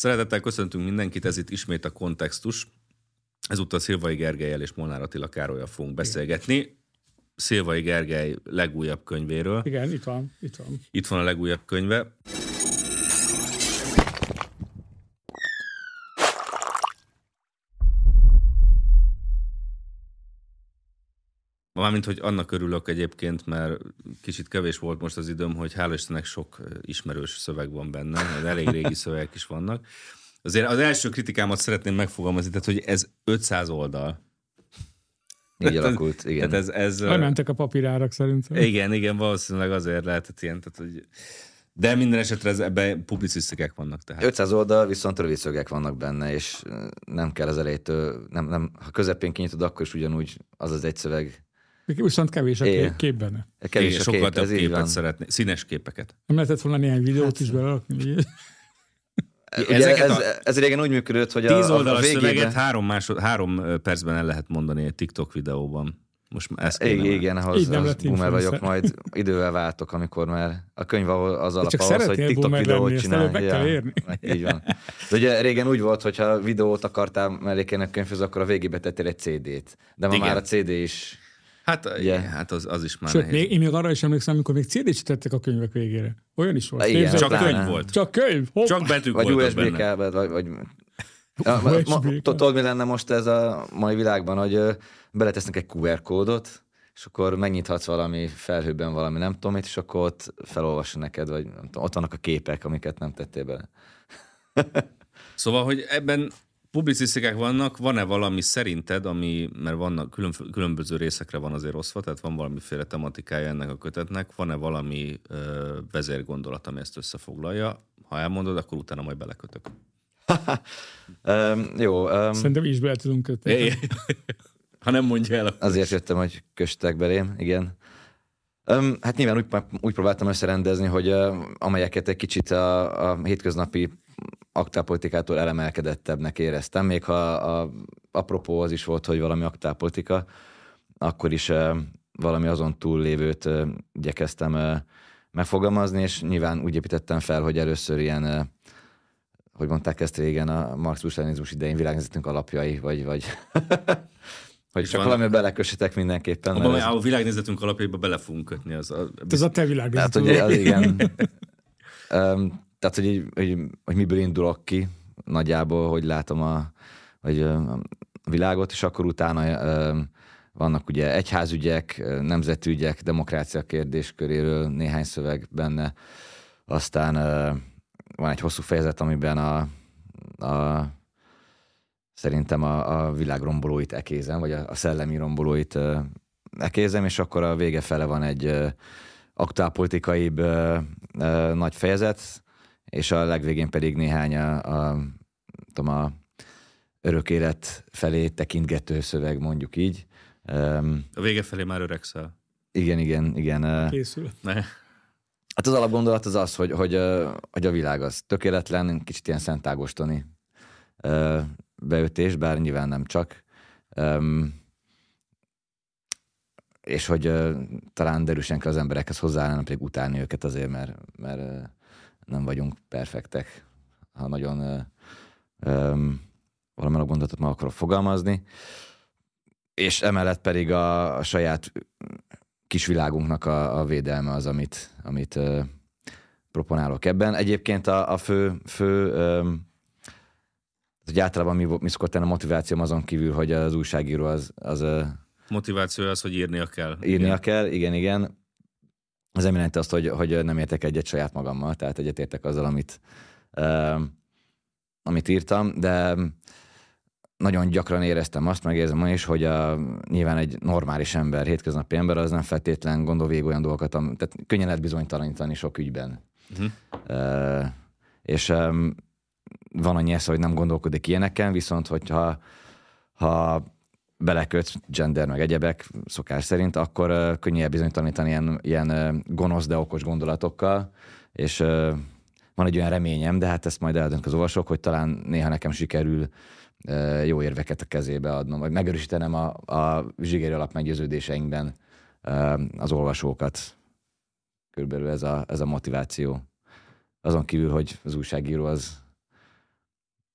Szeretettel köszöntünk mindenkit, ez itt ismét a kontextus. Ezúttal Szilvai Gergelyel és Molnár Attila Károlyal fogunk beszélgetni. Szilvai Gergely legújabb könyvéről. Igen, itt van, itt van. Itt van a legújabb könyve. Mármint, hogy annak örülök egyébként, mert kicsit kevés volt most az időm, hogy hála Istennek sok ismerős szöveg van benne, elég régi szövegek is vannak. Azért az első kritikámat szeretném megfogalmazni, tehát, hogy ez 500 oldal. Így alakult, igen. Tehát ez, ez, Elmentek a papírárak szerintem. Igen, igen, valószínűleg azért lehetett ilyen, tehát, hogy de minden esetre ez, ebben publicisztikák vannak. Tehát. 500 oldal, viszont rövid szögek vannak benne, és nem kell az elejétől, nem, nem, ha közepén kinyitod, akkor is ugyanúgy az az egy szöveg Viszont kevés a kép, kép benne. Kevés a sokkal kép, több képet szeretné, színes képeket. Nem lehetett volna néhány videót hát, is belerakni? Ugye ez, a, ez régen úgy működött, hogy a, a, a szöveget három, másod, három percben el lehet mondani egy TikTok videóban. Most ezt kéne Igen, igen ahhoz az boomer vagyok, majd idővel váltok, amikor már a könyv az alap Csak ahhoz, hogy TikTok videót csinál. Ja, érni. így van. De ugye régen úgy volt, hogy ha videót akartál mellékelni a könyvhöz, akkor a végébe tettél egy CD-t. De ma igen. már a CD is Hát, yeah. hát az, az is már Sőt, még, én még arra is emlékszem, amikor még CD-t tettek a könyvek végére. Olyan is volt. Igen, csak könyv volt. Csak könyv. Hopp. Csak betűk vagy USB kábel, vagy, vagy Tudod, mi lenne most ez a mai világban, hogy beletesznek egy QR kódot, és akkor megnyithatsz valami felhőben valami nem tudom mit, és akkor ott felolvassa neked, vagy nem tudom, ott vannak a képek, amiket nem tettél bele. szóval, hogy ebben publicisztikák vannak, van-e valami szerinted, ami, mert vannak külön, különböző részekre van azért osztva, tehát van valamiféle tematikája ennek a kötetnek, van-e valami ö, vezérgondolat, ami ezt összefoglalja? Ha elmondod, akkor utána majd belekötök. um, jó. Um, Szerintem is bele tudunk kötni. ha nem mondja el. Akkor Azért jöttem, hogy köstek belém, igen. Um, hát nyilván úgy, úgy próbáltam összerendezni, hogy uh, amelyeket egy kicsit a, a hétköznapi aktálpolitikától elemelkedettebbnek éreztem, még ha a, apropó az is volt, hogy valami aktálpolitika, akkor is valami azon túllévőt igyekeztem megfogalmazni, és nyilván úgy építettem fel, hogy először ilyen, hogy mondták ezt régen, a marxus idején világnézetünk alapjai, vagy, vagy Hogy csak valami belekössetek mindenképpen. Abban ez... a világnézetünk alapjaiba bele fogunk kötni. Az a... Ez a te világnézetünk. Hát, hogy, az igen. um, tehát, hogy, hogy, hogy, miből indulok ki nagyjából, hogy látom a, hogy a világot, és akkor utána vannak ugye egyházügyek, nemzetügyek, demokrácia kérdésköréről néhány szöveg benne. Aztán van egy hosszú fejezet, amiben a, a szerintem a, a világ rombolóit ekézem, vagy a, a szellemi rombolóit ekézem, és akkor a vége fele van egy aktuálpolitikaibb uh, nagy fejezet, és a legvégén pedig néhány a, a, tudom, a örök élet felé tekintgető szöveg, mondjuk így. A vége felé már öregszel. Igen, igen, igen. Készül. Ne. Hát az alapgondolat az az, hogy, hogy, hogy a világ az tökéletlen, kicsit ilyen szentágostoni beütés, bár nyilván nem csak. És hogy talán derűsen kell az emberekhez hozzáállni, nem pedig utálni őket azért, mert, mert vagyunk perfektek, ha nagyon uh, um, valamilyen gondolatot meg akarok fogalmazni. És emellett pedig a, a saját kis világunknak a, a védelme az, amit, amit uh, proponálok ebben. Egyébként a, a fő, fő um, hogy általában mi, mi szokott a motivációm azon kívül, hogy az újságíró az... az Motiváció az, hogy írnia kell. Írnia igen. kell, igen, igen. Az nem jelenti azt, hogy, hogy nem értek egyet saját magammal, tehát egyetértek azzal, amit, uh, amit írtam, de nagyon gyakran éreztem azt, megérzem ma is, hogy a, nyilván egy normális ember, hétköznapi ember az nem feltétlen gondol végig olyan dolgokat, tehát könnyen lehet bizonytalanítani sok ügyben. Uh-huh. Uh, és um, van annyi esze, hogy nem gondolkodik ilyeneken, viszont hogyha ha belekötsz gender meg egyebek szokás szerint, akkor könnyebb bizonytalanítani ilyen, ilyen gonosz, de okos gondolatokkal, és van egy olyan reményem, de hát ezt majd eldöntik az olvasók, hogy talán néha nekem sikerül jó érveket a kezébe adnom, vagy megerősítenem a, a zsigéri alap meggyőződéseinkben az olvasókat. Körülbelül ez a, ez a motiváció. Azon kívül, hogy az újságíró az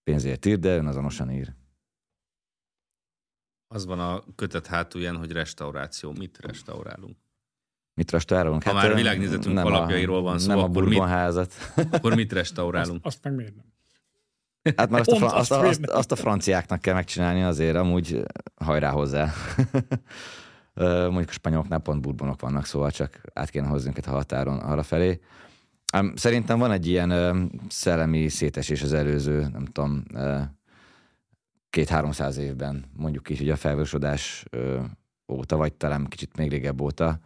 pénzért ír, de önazonosan ír. Az van a kötet hátulján, hogy restauráció. Mit restaurálunk? Mit restaurálunk? Ha már világnézetünk nem alapjairól van szó, nem a akkor mit- Bourbon-házat. Akkor mit restaurálunk? Azt, azt meg miért nem? Hát már azt a, fran- azt, azt a, azt, a franciáknak kell megcsinálni azért, amúgy hajrá hozzá. Mondjuk a spanyoloknál pont burbonok vannak, szóval csak át kéne hozni őket a határon arra felé. Szerintem van egy ilyen szellemi szétesés az előző, nem tudom, két-háromszáz évben, mondjuk így, hogy a felvősodás óta, vagy talán kicsit még régebb óta.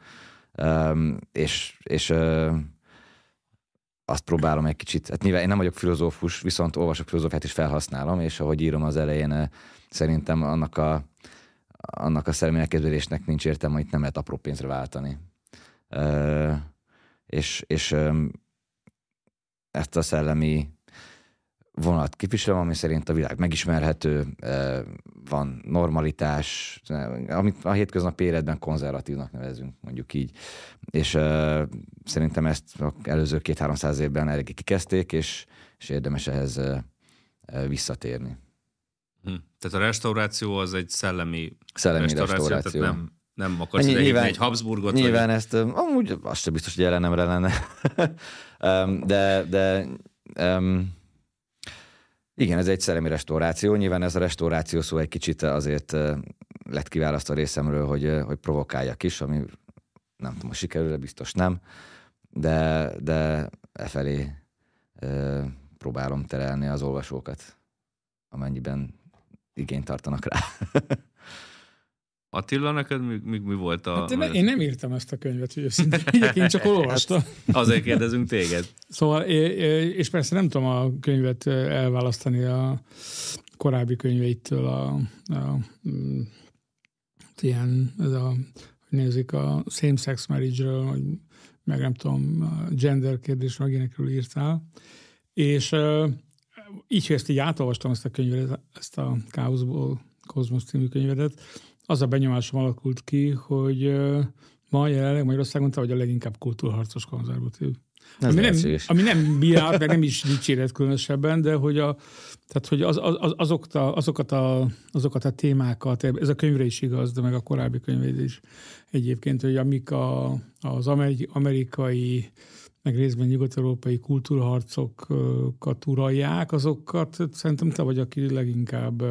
És, és azt próbálom egy kicsit, hát nyilván én nem vagyok filozófus, viszont olvasok filozófiát is felhasználom, és ahogy írom az elején, szerintem annak a, annak a szellemi elképzelésnek nincs értelme, hogy nem lehet apró pénzre váltani. És, és ezt a szellemi vonalat képviselem, ami szerint a világ megismerhető, van normalitás, amit a hétköznapi életben konzervatívnak nevezünk, mondjuk így. És szerintem ezt a előző két-háromszáz évben eléggé kikezdték, és, és érdemes ehhez visszatérni. Hm. Tehát a restauráció az egy szellemi Szellemi restauráció, restauráció. tehát nem, nem akarsz Ny- ide nyilván- egy Habsburgot, Nyilván vagy... ezt, amúgy azt sem biztos, hogy ellenemre lenne. De, de öm, igen, ez egy szellemi restauráció. Nyilván ez a restauráció szó egy kicsit azért lett kiválasztva részemről, hogy, hogy provokáljak is, ami nem tudom, sikerül, biztos nem, de, de e felé próbálom terelni az olvasókat, amennyiben igényt tartanak rá. Attila, neked mi, mi, mi volt a... Hát én, én nem írtam ezt a könyvet, hogy őszintén én csak olvastam. Azért kérdezünk téged. Szóval, és persze nem tudom a könyvet elválasztani a korábbi könyveitől a, a mm, ilyen, ez a, hogy nézik, a same-sex marriage-ről, vagy meg nem tudom, a gender kérdés, meg ilyenekről írtál. És így, hogy ezt így átolvastam ezt a könyvet, ezt a Chaosból Kozmosz című könyvedet, az a benyomásom alakult ki, hogy ma jelenleg Magyarországon te vagy a leginkább kultúrharcos konzervatív. Ez Ami nem, ami nem bírálat, meg nem is dicséret különösebben, de hogy, a, tehát, hogy az, az, azokat, a, azokat, a, azokat a témákat, ez a könyvre is igaz, de meg a korábbi könyvére is egyébként, hogy amik a, az ameri- amerikai, meg részben nyugat-európai kultúrharcokat uralják, azokat szerintem te vagy, aki leginkább,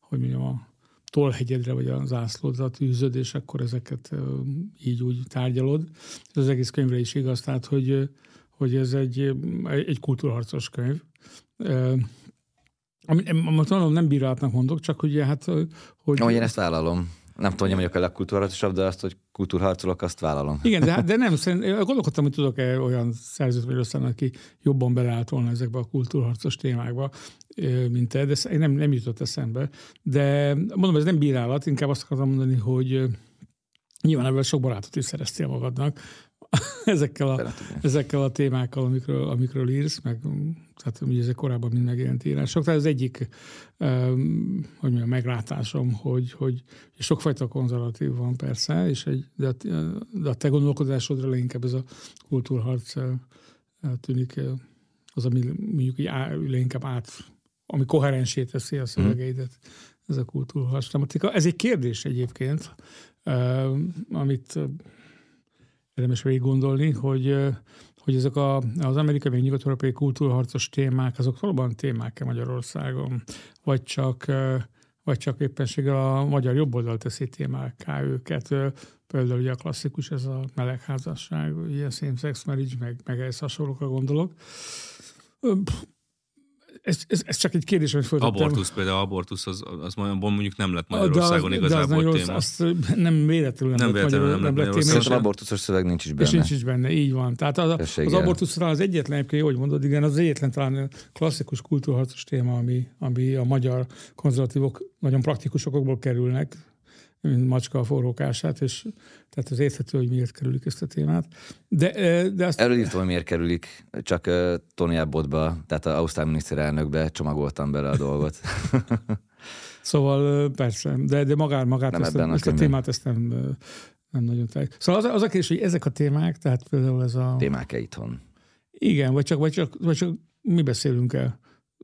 hogy mondjam, a tollhegyedre vagy a zászlódra tűzöd, és akkor ezeket így úgy tárgyalod. Ez az egész könyvre is igaz, tehát hogy, hogy ez egy, egy kultúrharcos könyv. Amit amit nem bírálatnak mondok, csak hogy hát, hogy... Hogy én ezt vállalom. Nem tudom, hogy vagyok a legkultúrharcosabb, de azt, hogy kultúrharcolok, azt vállalom. Igen, de, de nem, szerint, gondolkodtam, hogy tudok-e olyan szerzőt vagy összen, aki jobban beleállt volna ezekbe a kultúrharcos témákba, mint te, de nem, nem jutott eszembe. De mondom, ez nem bírálat, inkább azt akartam mondani, hogy nyilván ebből sok barátot is szereztél magadnak, ezekkel a, ezekkel a témákkal, amikről, amikről írsz, meg mm, tehát ugye ezek korábban mind megjelent írások. Tehát az egyik um, hogy mondjam, meglátásom, hogy, hogy sokfajta konzervatív van persze, és egy, de, a, de a te gondolkodásodra leginkább ez a kultúrharc eh, tűnik eh, az, ami mondjuk így á, leginkább át, ami koherensé teszi a szövegeidet, ez a kultúrharc tematika. Ez egy kérdés egyébként, eh, amit érdemes végig gondolni, hogy, hogy ezek a, az amerikai vagy nyugat-európai kultúrharcos témák, azok valóban témák-e Magyarországon, vagy csak, vagy csak éppenséggel a magyar jobboldal teszi témákká őket. Például ugye a klasszikus, ez a melegházasság, ugye same-sex marriage, meg, meg ehhez hasonlókra gondolok. Ez, ez, ez csak egy kérdés, amit föltettem. Abortusz például, abortusz az, az mondjuk nem lett De Magyarországon az- de az igazából nagyon téma. rossz, azt nem véletlenül nem, Nem lett véletlenül magyar- nem lett téma, és- Szerintem abortuszos szöveg nincs is és benne. nincs is benne, így van. Tehát az, az Tességgel. abortusz talán az egyetlen, egyébként hogy mondod, igen, az egyetlen talán klasszikus kultúrharcos téma, ami, ami a magyar konzervatívok nagyon praktikus okokból kerülnek, mint macska a forrókását, és tehát az érthető, hogy miért kerülik ezt a témát. De, de azt, Erről írtam, hogy miért kerülik, csak uh, Tony Abbottba, tehát az Ausztrál miniszterelnökbe csomagoltam bele a dolgot. Szóval persze, de, de magár, magát Nem ezt, ebben a, ezt a témát ezt nem, nem nagyon táj. Szóval az, az a kérdés, hogy ezek a témák, tehát például ez a... Témák-e itthon? Igen, vagy csak, vagy csak, vagy csak mi beszélünk el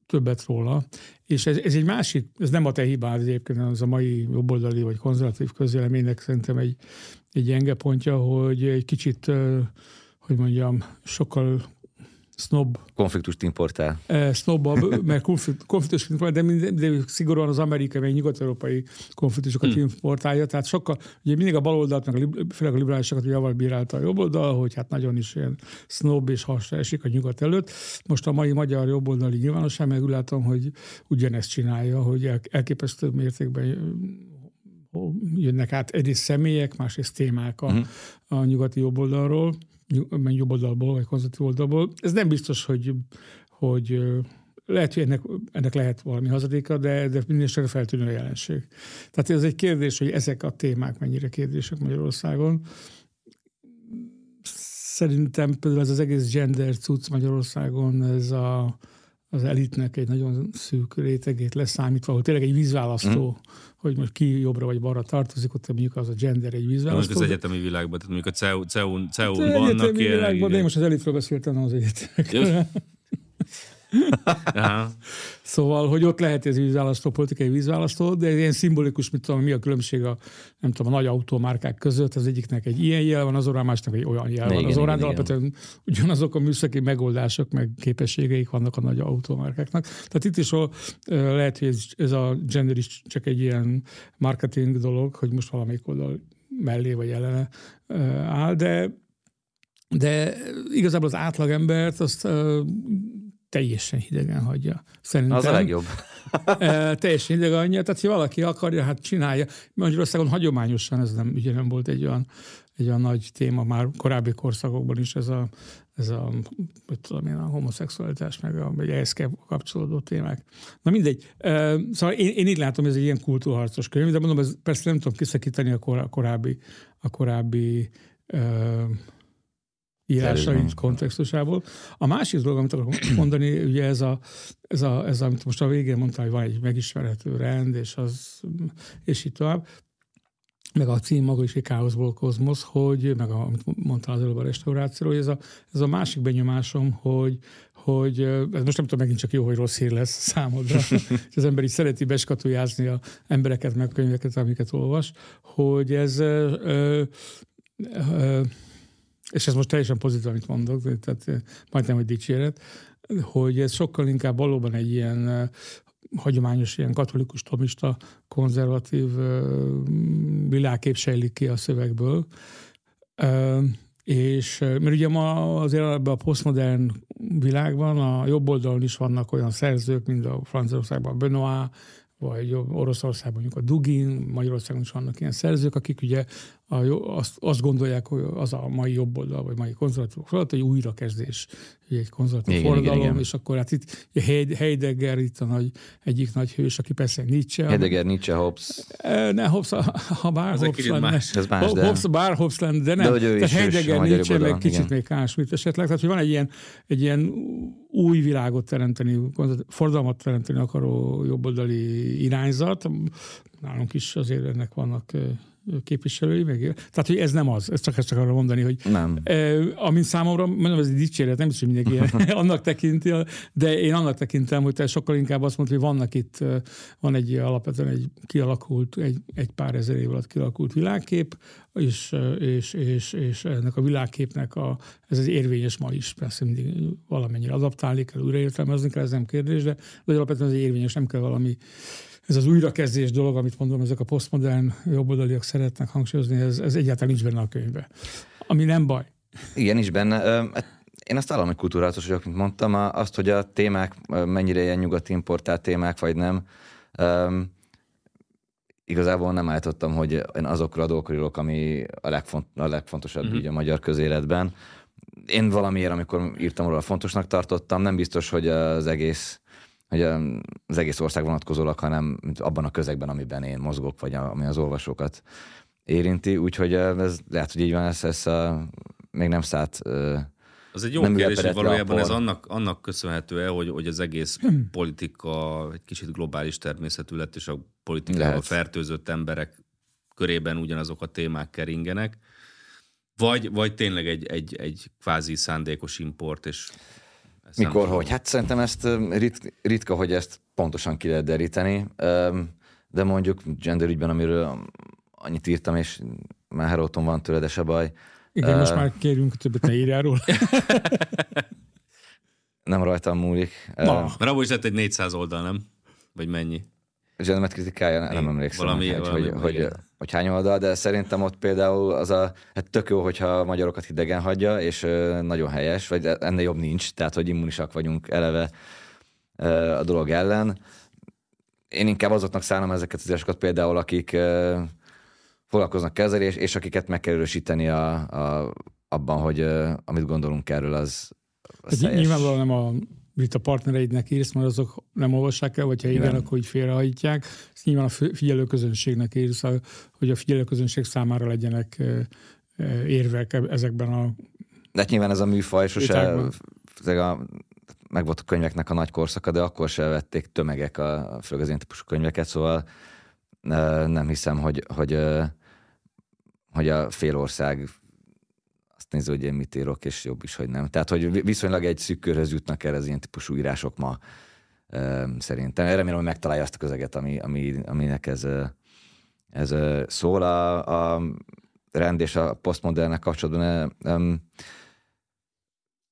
többet róla. És ez, ez egy másik, ez nem a te hibád egyébként, az a mai jobboldali vagy konzervatív közéleménynek szerintem egy, egy gyenge pontja, hogy egy kicsit, hogy mondjam, sokkal snob. Konfliktust importál. E, snobabb, mert konfliktus importál, de, de szigorúan az amerikai, vagy nyugat-európai konfliktusokat hmm. importálja. Tehát sokkal, ugye mindig a baloldalt, meg a, főleg a liberálisokat javval bírálta a jobboldal, hogy hát nagyon is ilyen snob és hasra esik a nyugat előtt. Most a mai magyar jobboldali nyilvánosság meg úgy látom, hogy ugyanezt csinálja, hogy elképesztő mértékben jönnek át egyrészt személyek, másrészt témák a, uh-huh. a nyugati jobboldalról jobb oldalból, vagy konzervatív oldalból. Ez nem biztos, hogy, hogy lehet, hogy ennek, ennek lehet valami hazadéka, de, de minden esetre feltűnő jelenség. Tehát ez egy kérdés, hogy ezek a témák mennyire kérdések Magyarországon. Szerintem például ez az egész gender cucc Magyarországon, ez a, az elitnek egy nagyon szűk rétegét leszámítva, ahol tényleg egy vízválasztó, mm. hogy most ki jobbra vagy balra tartozik, ott mondjuk az a gender egy vízválasztó. Most az egyetemi világban, tehát mondjuk a CEU, CEU, CEU hát, vannak ilyen... világban, de én most az elitről beszéltem, az egyetemekről. szóval, hogy ott lehet ez vízválasztó, politikai vízválasztó, de ilyen szimbolikus, mit tudom, mi a különbség a, nem tudom, a nagy autómárkák között, az egyiknek egy ilyen jel van, az orrán másnak egy olyan jel van. az orrán, de alapvetően ugyanazok a műszaki megoldások, meg képességeik vannak a nagy autómárkáknak. Tehát itt is lehet, hogy ez, ez a gender is csak egy ilyen marketing dolog, hogy most valamelyik oldal mellé vagy ellene áll, de de igazából az átlagembert azt teljesen hidegen hagyja. Szerintem. Az a legjobb. teljesen hidegen hagyja, tehát ha valaki akarja, hát csinálja. Magyarországon hagyományosan ez nem, ugye nem volt egy olyan, egy olyan nagy téma, már korábbi korszakokban is ez a, ez a, hogy tudom én, a homoszexualitás, meg a, vagy ehhez kapcsolódó témák. Na mindegy. Szóval én, én így látom, ez egy ilyen kultúrharcos könyv, de mondom, ez persze nem tudom kiszakítani a, korábbi, a korábbi írásai kontextusából. A másik dolog, amit akarok mondani, ugye ez a, ez a, ez a, amit most a végén mondta, hogy van egy megismerhető rend, és, az, és így tovább meg a cím maga is egy káoszból kozmosz, hogy, meg a, amit mondtál az előbb a restaurációról, ez a, ez a másik benyomásom, hogy, hogy ez most nem tudom, megint csak jó, hogy rossz hír lesz számodra, hogy az ember így szereti beskatujázni a embereket, meg a könyveket, amiket olvas, hogy ez ö, ö, és ez most teljesen pozitív, amit mondok, tehát eh, majdnem, hogy dicséret, hogy ez sokkal inkább valóban egy ilyen eh, hagyományos, ilyen katolikus, tomista, konzervatív eh, világkép sejlik ki a szövegből. És mert ugye ma azért ebben a posztmodern világban a jobb oldalon is vannak olyan szerzők, mint a Franciaországban Benoit, vagy Oroszországban mondjuk a Dugin, Magyarországon is vannak ilyen szerzők, akik ugye a, azt, azt gondolják, hogy az a mai jobb oldal, vagy mai konzervatív feladat, hogy újrakezdés, egy konzervatív igen, forradalom, igen, igen. és akkor hát itt Heidegger itt a nagy, egyik nagy hős, aki persze Nietzsche. Heidegger, Nietzsche, Hobbes. Ne, Hobbes, ha bár Hobbes lenne. Más. Ez más, de... Hobbes, bár Hobbes lenne, de nem. De Tehát Heidegger, Nietzsche, meg kicsit igen. még Kásmit esetleg. Tehát, hogy van egy ilyen, egy ilyen új világot teremteni, forradalmat teremteni akaró jobboldali irányzat. Nálunk is azért ennek vannak képviselői, meg, tehát hogy ez nem az, ezt csak ezt csak arra mondani, hogy nem. Eh, amint számomra, mondom, ez egy dicséret, nem is, hogy mindenki annak tekinti, de én annak tekintem, hogy te sokkal inkább azt mondod, hogy vannak itt, van egy alapvetően egy kialakult, egy, egy pár ezer év alatt kialakult világkép, és, és, és, és ennek a világképnek a, ez az érvényes ma is, persze mindig valamennyire adaptálni kell, újraértelmezni kell, ez nem kérdés, de, de alapvetően az érvényes, nem kell valami ez az újrakezdés dolog, amit mondom, ezek a posztmodern jobboldaliak szeretnek hangsúlyozni, ez, ez egyáltalán nincs benne a könyvben. Ami nem baj. Igen, is benne. Hát én azt állom, hogy kultúrálatos vagyok, mint mondtam, azt, hogy a témák mennyire ilyen nyugati importált témák, vagy nem. Igazából nem állítottam, hogy én azokra a dolgokra írok, ami a, legfont, a legfontosabb uh-huh. így a magyar közéletben. Én valamiért, amikor írtam róla, fontosnak tartottam, nem biztos, hogy az egész hogy az egész ország vonatkozólag, hanem abban a közegben, amiben én mozgok, vagy ami az olvasókat érinti. Úgyhogy ez lehet, hogy így van, ez, ez a, még nem szállt az egy jó nem kérdés, hogy valójában ez annak, annak köszönhető-e, hogy, hogy az egész politika egy kicsit globális természetű lett, és a politikával fertőzött emberek körében ugyanazok a témák keringenek, vagy, vagy tényleg egy, egy, egy kvázi szándékos import, és Mikor, tudom. hogy? Hát szerintem ezt rit, ritka, hogy ezt pontosan ki lehet deríteni, de mondjuk gender ügyben, amiről annyit írtam, és már Heróton van tőle, de se baj. Igen, Ö, most már kérünk, többet ne írjál róla. Nem rajtam múlik. Na. Mert abból is lett egy 400 oldal, nem? Vagy mennyi? Zsenemet kritikája, nem Igen, emlékszem, valami- hogy, valami- hogy, hogy, igen. hogy hány oldal, de szerintem ott például az a, hát tök jó, hogyha a magyarokat hidegen hagyja, és nagyon helyes, vagy ennél jobb nincs, tehát hogy immunisak vagyunk eleve a dolog ellen. Én inkább azoknak szánom ezeket az írásokat például, akik foglalkoznak kezelés, és akiket meg kell erősíteni a, a, abban, hogy amit gondolunk erről, az, az helyes. nyilvánvalóan nem a vita partnereidnek írsz, mert azok nem olvassák el, vagy ha igen, Igen. akkor így félrehajtják. Ezt nyilván a figyelőközönségnek írsz, a- hogy a figyelőközönség számára legyenek érvek e- ezekben a... De hát nyilván ez a műfaj sose, a, meg volt a könyveknek a nagy korszaka, de akkor se vették tömegek a, főleg az ilyen típusú könyveket, szóval nem hiszem, hogy, hogy, hogy a fél ország azt nézi, hogy én mit írok, és jobb is, hogy nem. Tehát, hogy vi- viszonylag egy szűk körhöz jutnak el az ilyen típusú írások ma szerintem. Remélem, hogy megtalálja azt a közeget, ami, ami, aminek ez, ez szól. A, a rend és a posztmodernek kapcsolatban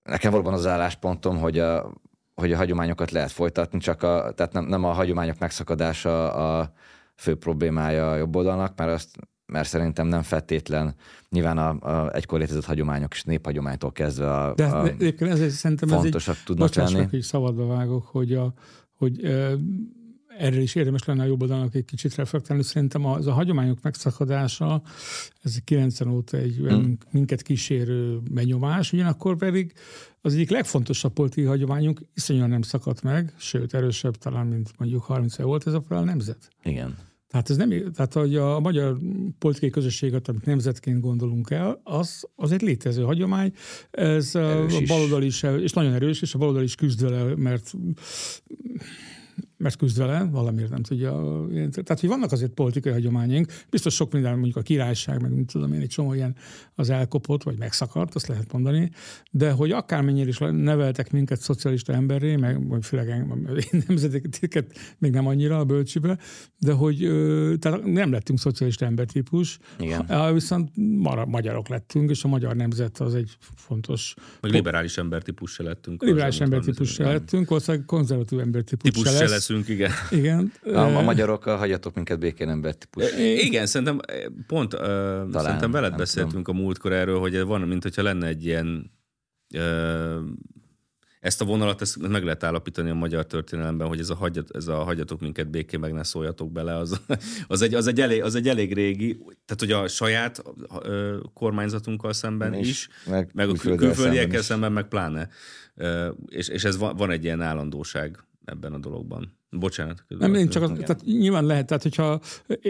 nekem valóban az álláspontom, hogy a, hogy a hagyományokat lehet folytatni, csak a, tehát nem, nem a hagyományok megszakadása a fő problémája a jobb oldalnak, mert, azt, mert szerintem nem feltétlen nyilván a, a egykor létezett hagyományok és néphagyománytól kezdve a, De, a de egyébként ezért szerintem ez egy... fontosak tudnak lenni. hogy szabadba vágok, hogy, a, hogy ö, erről is érdemes lenne a jobb oldalnak egy kicsit reflektálni. Szerintem az a hagyományok megszakadása, ez 90 óta egy hmm. minket kísérő benyomás, ugyanakkor pedig az egyik legfontosabb politikai hagyományunk iszonyúan nem szakadt meg, sőt erősebb talán, mint mondjuk 30 éve volt ez a a nemzet. Igen. Tehát ez nem, tehát hogy a magyar politikai közösséget, amit nemzetként gondolunk el, az, az egy létező hagyomány. Ez Erős a is. baloldal is, és nagyon erős, és a baloldal is küzd vele, mert mert küzd vele, valamiért nem tudja. Tehát, hogy vannak azért politikai hagyományaink, biztos sok minden, mondjuk a királyság, meg mit tudom én, egy csomó ilyen az elkopott, vagy megszakadt, azt lehet mondani, de hogy akármennyire is neveltek minket szocialista emberré, meg vagy főleg én nemzetiket még nem annyira a bölcsibe, de hogy tehát nem lettünk szocialista embertípus, Igen. Viszont magyarok lettünk, és a magyar nemzet az egy fontos Vagy liberális embertípus se lettünk. liberális embertípus se lettünk, valószínűleg konzervatív embertípus Típus se se lesz. Leszünk, igen. Igen. A, a magyarokkal hagyjatok minket békén ember típus. Igen, szerintem pont uh, szerintem veled beszéltünk a múltkor erről, hogy van, mint hogyha lenne egy ilyen uh, ezt a vonalat ezt meg lehet állapítani a magyar történelemben, hogy ez a, hagyjat, ez a hagyjatok minket békén, meg ne szóljatok bele, az, az, egy, az, egy, elég, az egy elég régi, tehát hogy a saját ö, kormányzatunkkal szemben is, is meg, meg a külföldiekkel szemben szemben, meg pláne. Ö, És, és ez van, van egy ilyen állandóság ebben a dologban. Bocsánat. Nem, én csak az, tehát nyilván lehet, tehát hogyha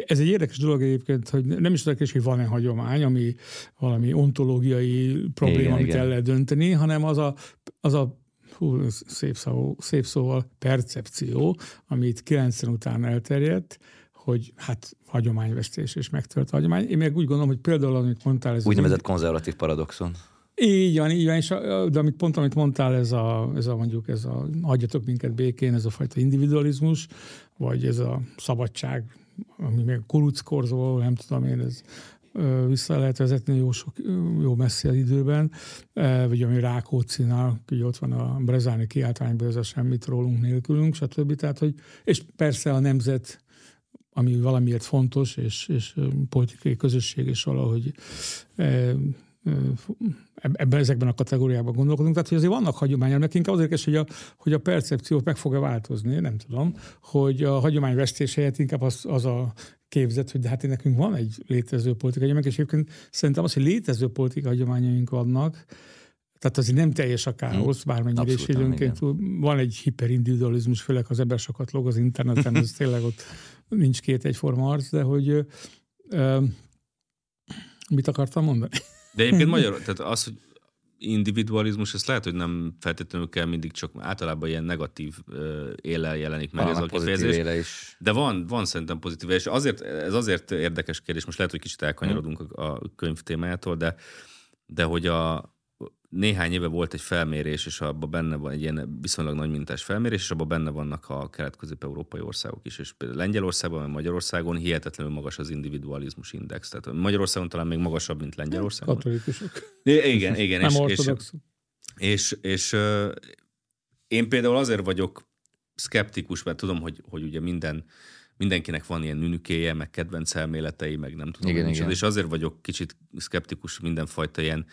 ez egy érdekes dolog egyébként, hogy nem is érdekes, hogy van-e hagyomány, ami valami ontológiai probléma, Igen, amit igen. el lehet dönteni, hanem az a, az a hú, szép, szó, szép szóval percepció, amit 90 után elterjedt, hogy hát hagyományvesztés és megtört a hagyomány. Én meg úgy gondolom, hogy például, amit mondtál, ez Úgynevezett konzervatív paradoxon. Így van, így van, és a, de amit pont, amit mondtál, ez a, ez a mondjuk, ez a hagyjatok minket békén, ez a fajta individualizmus, vagy ez a szabadság, ami még kuruckorzó, nem tudom én, ez vissza lehet vezetni jó, sok, jó messzi az időben, vagy ami Rákóczinál, ugye ott van a Brezáni kiáltványban, ez a semmit rólunk nélkülünk, stb. Tehát, hogy, és persze a nemzet, ami valamiért fontos, és, és politikai közösség, és valahogy ebben, ezekben a kategóriában gondolkodunk. Tehát, hogy azért vannak hagyományok, nekünk inkább az érdekes, hogy a, hogy a percepció meg fog-e változni, nem tudom, hogy a hagyomány vesztés helyett inkább az, az a képzet, hogy de hát nekünk van egy létező politikai hagyomány, és egyébként szerintem az, hogy létező politikai hagyományaink vannak, tehát azért nem teljes a káosz, bármennyire is időnként van egy hiperindividualizmus, főleg az ember sokat log az interneten, ez tényleg ott nincs két egyforma arc, de hogy ö, ö, mit akartam mondani? De egyébként magyar, tehát az, hogy individualizmus, ez lehet, hogy nem feltétlenül kell mindig csak általában ilyen negatív ö, éllel jelenik meg ez a kifejezés. éle is. De van, van szerintem pozitív, és azért, ez azért érdekes kérdés, most lehet, hogy kicsit elkanyarodunk a, a könyv témájától, de, de hogy a, néhány éve volt egy felmérés, és abban benne van egy ilyen viszonylag nagy mintás felmérés, és abban benne vannak a kelet-közép-európai országok is, és például Lengyelországban, vagy Magyarországon hihetetlenül magas az individualizmus index. Tehát Magyarországon talán még magasabb, mint Lengyelországon. Katolikusok. Igen, igen. Nem és, ortodoxok. És, és, és én például azért vagyok szkeptikus, mert tudom, hogy, hogy ugye minden mindenkinek van ilyen nünükéje, meg kedvenc elméletei, meg nem tudom. Igen, igen. És azért vagyok kicsit szkeptikus mindenfajta ilyen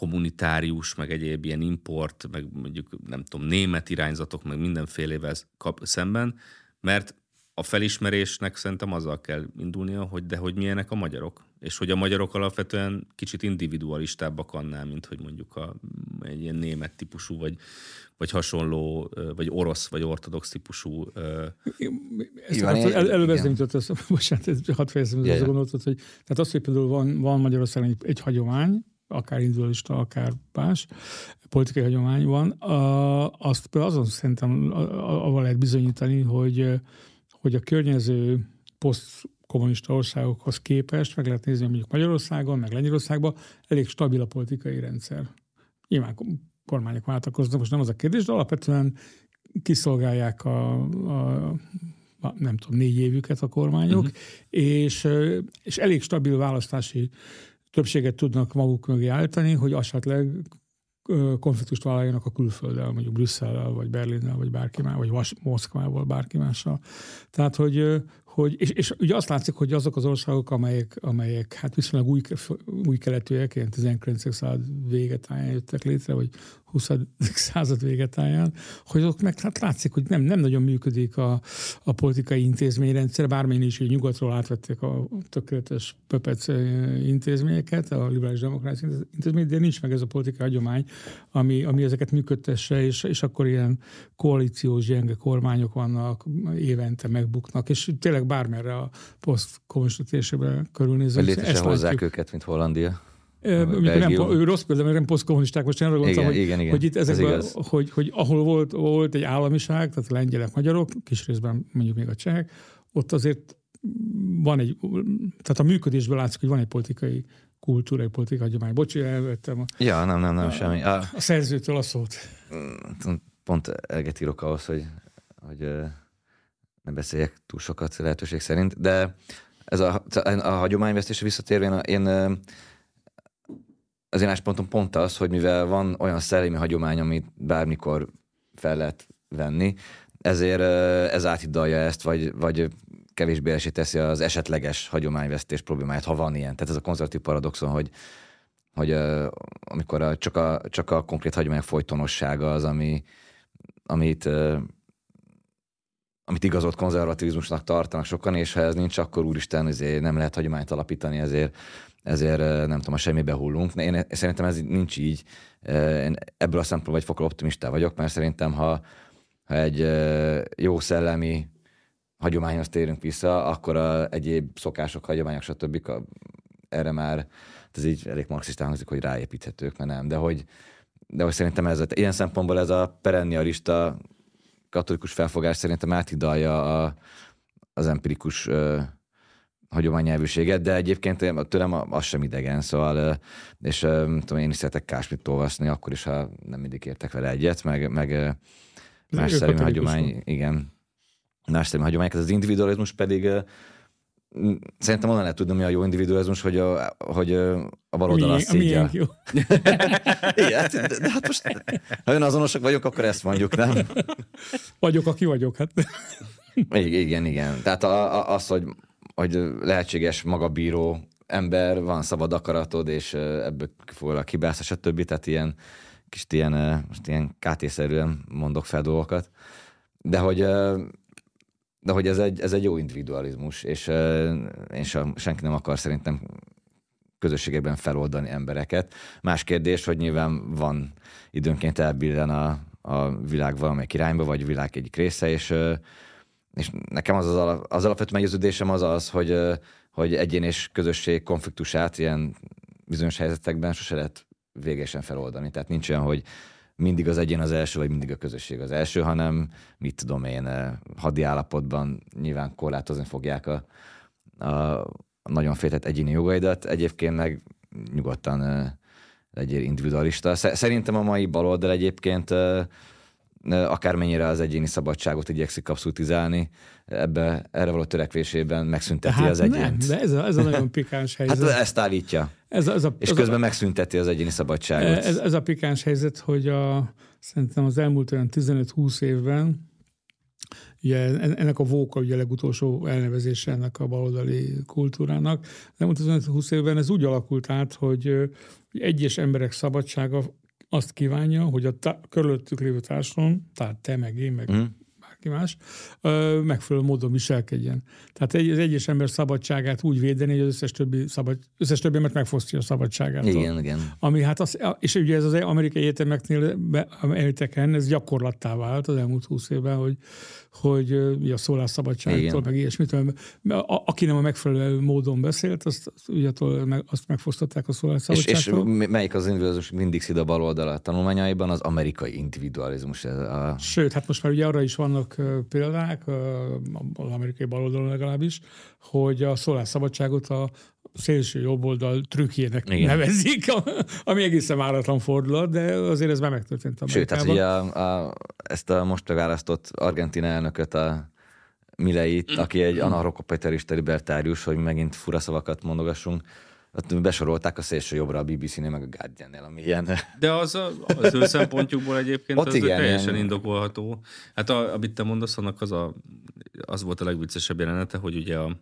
kommunitárius, meg egyéb ilyen import, meg mondjuk nem tudom, német irányzatok, meg mindenfélevel kap szemben, mert a felismerésnek szerintem azzal kell indulnia, hogy de hogy milyenek a magyarok. És hogy a magyarok alapvetően kicsit individualistábbak annál, mint hogy mondjuk a, egy ilyen német típusú, vagy, vagy hasonló, vagy orosz, vagy ortodox típusú. Ezt hát, el, előbb ez nem jutott bocsánat, hadd fejezem yeah, az gondolatot, hogy tehát az, hogy például van, van Magyarországon egy, egy hagyomány, akár individualista, akár más politikai hagyomány van, azt például azon szerintem avval lehet bizonyítani, hogy, hogy a környező posztkommunista országokhoz képest, meg lehet nézni mondjuk Magyarországon, meg Lengyelországban, elég stabil a politikai rendszer. Nyilván kormányok váltakoznak, most nem az a kérdés, de alapvetően kiszolgálják a, a, a nem tudom, négy évüket a kormányok, uh-huh. és, és elég stabil választási többséget tudnak maguk mögé állítani, hogy esetleg konfliktust vállaljanak a külfölddel, mondjuk Brüsszellel, vagy Berlinnel, vagy bárki más, vagy Moszkvával, bárki mással. Tehát, hogy, hogy és, és ugye azt látszik, hogy azok az országok, amelyek, amelyek hát viszonylag új, új keletűek, ilyen 19. század végetáján jöttek létre, vagy 20. század végetáján, hogy ott meg hát látszik, hogy nem, nem nagyon működik a, a politikai intézményrendszer, bármilyen is, hogy nyugatról átvették a tökéletes pöpec intézményeket, a liberális demokrácia intézmény, de nincs meg ez a politikai hagyomány, ami, ami ezeket működtesse, és, és akkor ilyen koalíciós gyenge kormányok vannak, évente megbuknak, és tényleg bármerre a poszt térségben körülnézve. Létesen hozzák látjuk. őket, mint Hollandia. Nem, rossz példa, mert nem posztkommunisták, most én arra gondoltam, hogy, igen, igen. hogy itt ezekben, Ez hogy, hogy ahol volt, volt egy államiság, tehát lengyelek, magyarok, kis részben mondjuk még a csehek, ott azért van egy, tehát a működésből látszik, hogy van egy politikai kultúra, egy politikai hagyomány. Bocsi, elvettem a, ja, nem, nem, nem, a, semmi. A, a szerzőtől a szót. Pont eleget írok ahhoz, hogy, hogy ne beszéljek túl sokat lehetőség szerint, de ez a, a hagyományvesztésre visszatérvén, én az én áspontom pont az, hogy mivel van olyan szellemi hagyomány, amit bármikor fel lehet venni, ezért ez átidalja ezt, vagy, vagy kevésbé esé teszi az esetleges hagyományvesztés problémáját, ha van ilyen. Tehát ez a konzervatív paradoxon, hogy, hogy amikor a, csak, a, csak a konkrét hagyomány folytonossága az, ami, amit, amit igazolt konzervativizmusnak tartanak sokan, és ha ez nincs, akkor úristen, ezért nem lehet hagyományt alapítani, ezért ezért nem tudom, a semmibe hullunk. Én szerintem ez nincs így. Én ebből a szempontból vagy fokra optimista vagyok, mert szerintem, ha, ha egy jó szellemi hagyományhoz térünk vissza, akkor a egyéb szokások, hagyományok, stb. erre már ez így elég marxistán hangzik, hogy ráépíthetők, mert nem. De hogy, de hogy szerintem ez, ilyen szempontból ez a perennialista katolikus felfogás szerintem átidalja a, az empirikus hagyománynyelvűséget, de egyébként tőlem az sem idegen, szóval, és tudom, én is szeretek Kásmit olvasni, akkor is, ha nem mindig értek vele egyet, meg, meg más szerű hagyomány, igen, más szerű hagyomány, ez az individualizmus pedig Szerintem onnan lehet tudni, mi a jó individualizmus, hogy a, hogy a baloldal azt szídja. jó. Igen, de, de hát most ha azonosak vagyok, akkor ezt mondjuk, nem? Vagyok, aki vagyok, hát. Igen, igen. Tehát a, a, az, hogy hogy lehetséges magabíró ember, van szabad akaratod, és ebből a kibász, stb. Tehát ilyen kis ilyen, most ilyen kátészerűen mondok fel dolgokat. De hogy, de hogy ez egy, ez egy jó individualizmus, és, és senki nem akar szerintem közösségében feloldani embereket. Más kérdés, hogy nyilván van időnként elbillen a, a világ valamelyik irányba, vagy a világ egyik része, és és nekem az, az, alap, az alapvető meggyőződésem az az, hogy, hogy egyén és közösség konfliktusát ilyen bizonyos helyzetekben sose lehet végesen feloldani. Tehát nincs olyan, hogy mindig az egyén az első, vagy mindig a közösség az első, hanem mit tudom én, hadi állapotban nyilván korlátozni fogják a, a nagyon féltett egyéni jogaidat, egyébként meg nyugodtan legyél individualista. Szerintem a mai baloldal egyébként akármennyire az egyéni szabadságot igyekszik abszolutizálni, ebbe, erre való törekvésében megszünteti hát az egyént. Nem, de ez a, ez a nagyon pikáns helyzet. Hát ezt állítja. Ez ez a, és közben a, megszünteti az egyéni szabadságot. Ez, ez a pikáns helyzet, hogy a, szerintem az elmúlt olyan 15-20 évben Ugye ennek a vóka ugye a legutolsó elnevezése ennek a baloldali kultúrának. De elmúlt 20 évben ez úgy alakult át, hogy egyes emberek szabadsága azt kívánja, hogy a tá- körülöttük lévő társadalom, tehát te meg én, meg mm bárki más, megfelelő módon viselkedjen. Tehát egy, az egyes ember szabadságát úgy védeni, hogy az összes többi, szabad, összes többi embert megfosztja a szabadságát. Igen, igen. Ami hát az, és ugye ez az amerikai egyetemeknél elteken, ez gyakorlattá vált az elmúlt húsz évben, hogy, hogy a szólásszabadságtól, meg ilyesmitől. Aki nem a megfelelő módon beszélt, azt, ugye meg, azt megfosztották a szólásszabadságtól. És, és melyik az individualizmus mindig szid a bal oldala a tanulmányaiban? Az amerikai individualizmus. Ez a... Sőt, hát most már ugye arra is vannak példák, az amerikai baloldalon legalábbis, hogy a szólásszabadságot a szélső jobboldal trükkjének Igen. nevezik, ami egészen váratlan fordulat, de azért ez már megtörtént Amerikában. Sőt, tehát ugye a, a, ezt a most megválasztott argentin elnököt, a Mileit, aki egy anarchokapitalista libertárius, hogy megint fura szavakat mondogassunk, ott besorolták a szélső jobbra a BBC-nél, meg a Guardian-nél, ami ilyen... De az, a, az ő szempontjukból egyébként Ott az igen, teljesen ilyen... indokolható. Hát a, amit te mondasz, annak az, a, az volt a legviccesebb jelenete, hogy ugye a,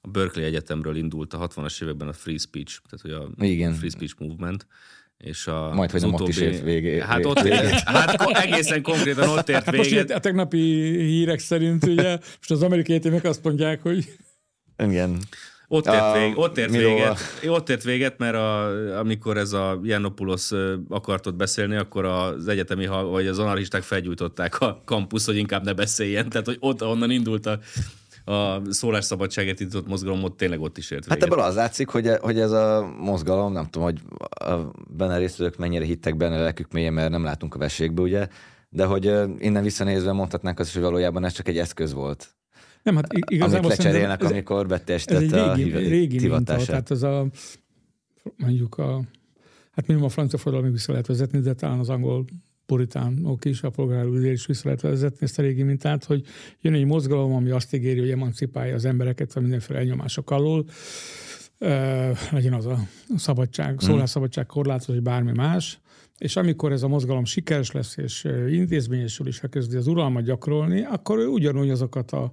a Berkeley Egyetemről indult a 60-as években a free speech, tehát hogy a Igen. free speech movement, és a, Majd, hogy nem utóbbi, ott is ért végé, hát, ott, hát egészen konkrétan ott ért hát véget. Most a tegnapi hírek szerint ugye, most az amerikai egyetemek azt mondják, hogy igen. Ott ért, vég, ott ért véget, ott ért véget, mert a, amikor ez a Janopoulos akartott beszélni, akkor az egyetemi, vagy az anarchisták felgyújtották a kampusz, hogy inkább ne beszéljen. Tehát, hogy ott, onnan indult a, a szólásszabadságért indított mozgalom ott tényleg ott is ért hát véget. Hát ebből az látszik, hogy, hogy ez a mozgalom, nem tudom, hogy a benne résztvevők mennyire hittek benne lelkük mélyen, mert nem látunk a veségbe, ugye, de hogy innen visszanézve mondhatnánk azt, hogy valójában ez csak egy eszköz volt. Nem, hát igazából Amit lecserélnek, ez, amikor betestett a régi, régi minta, tehát az a mondjuk a hát minimum a francia forradalmi vissza lehet vezetni, de talán az angol puritánok is, a polgárúr is vissza lehet vezetni ezt a régi mintát, hogy jön egy mozgalom, ami azt ígéri, hogy emancipálja az embereket a mindenféle elnyomások alól, legyen az a szabadság, hmm. szólásszabadság korlátozó, vagy bármi más, és amikor ez a mozgalom sikeres lesz, és intézményesül is elkezdi az uralmat gyakorolni, akkor ő ugyanúgy azokat a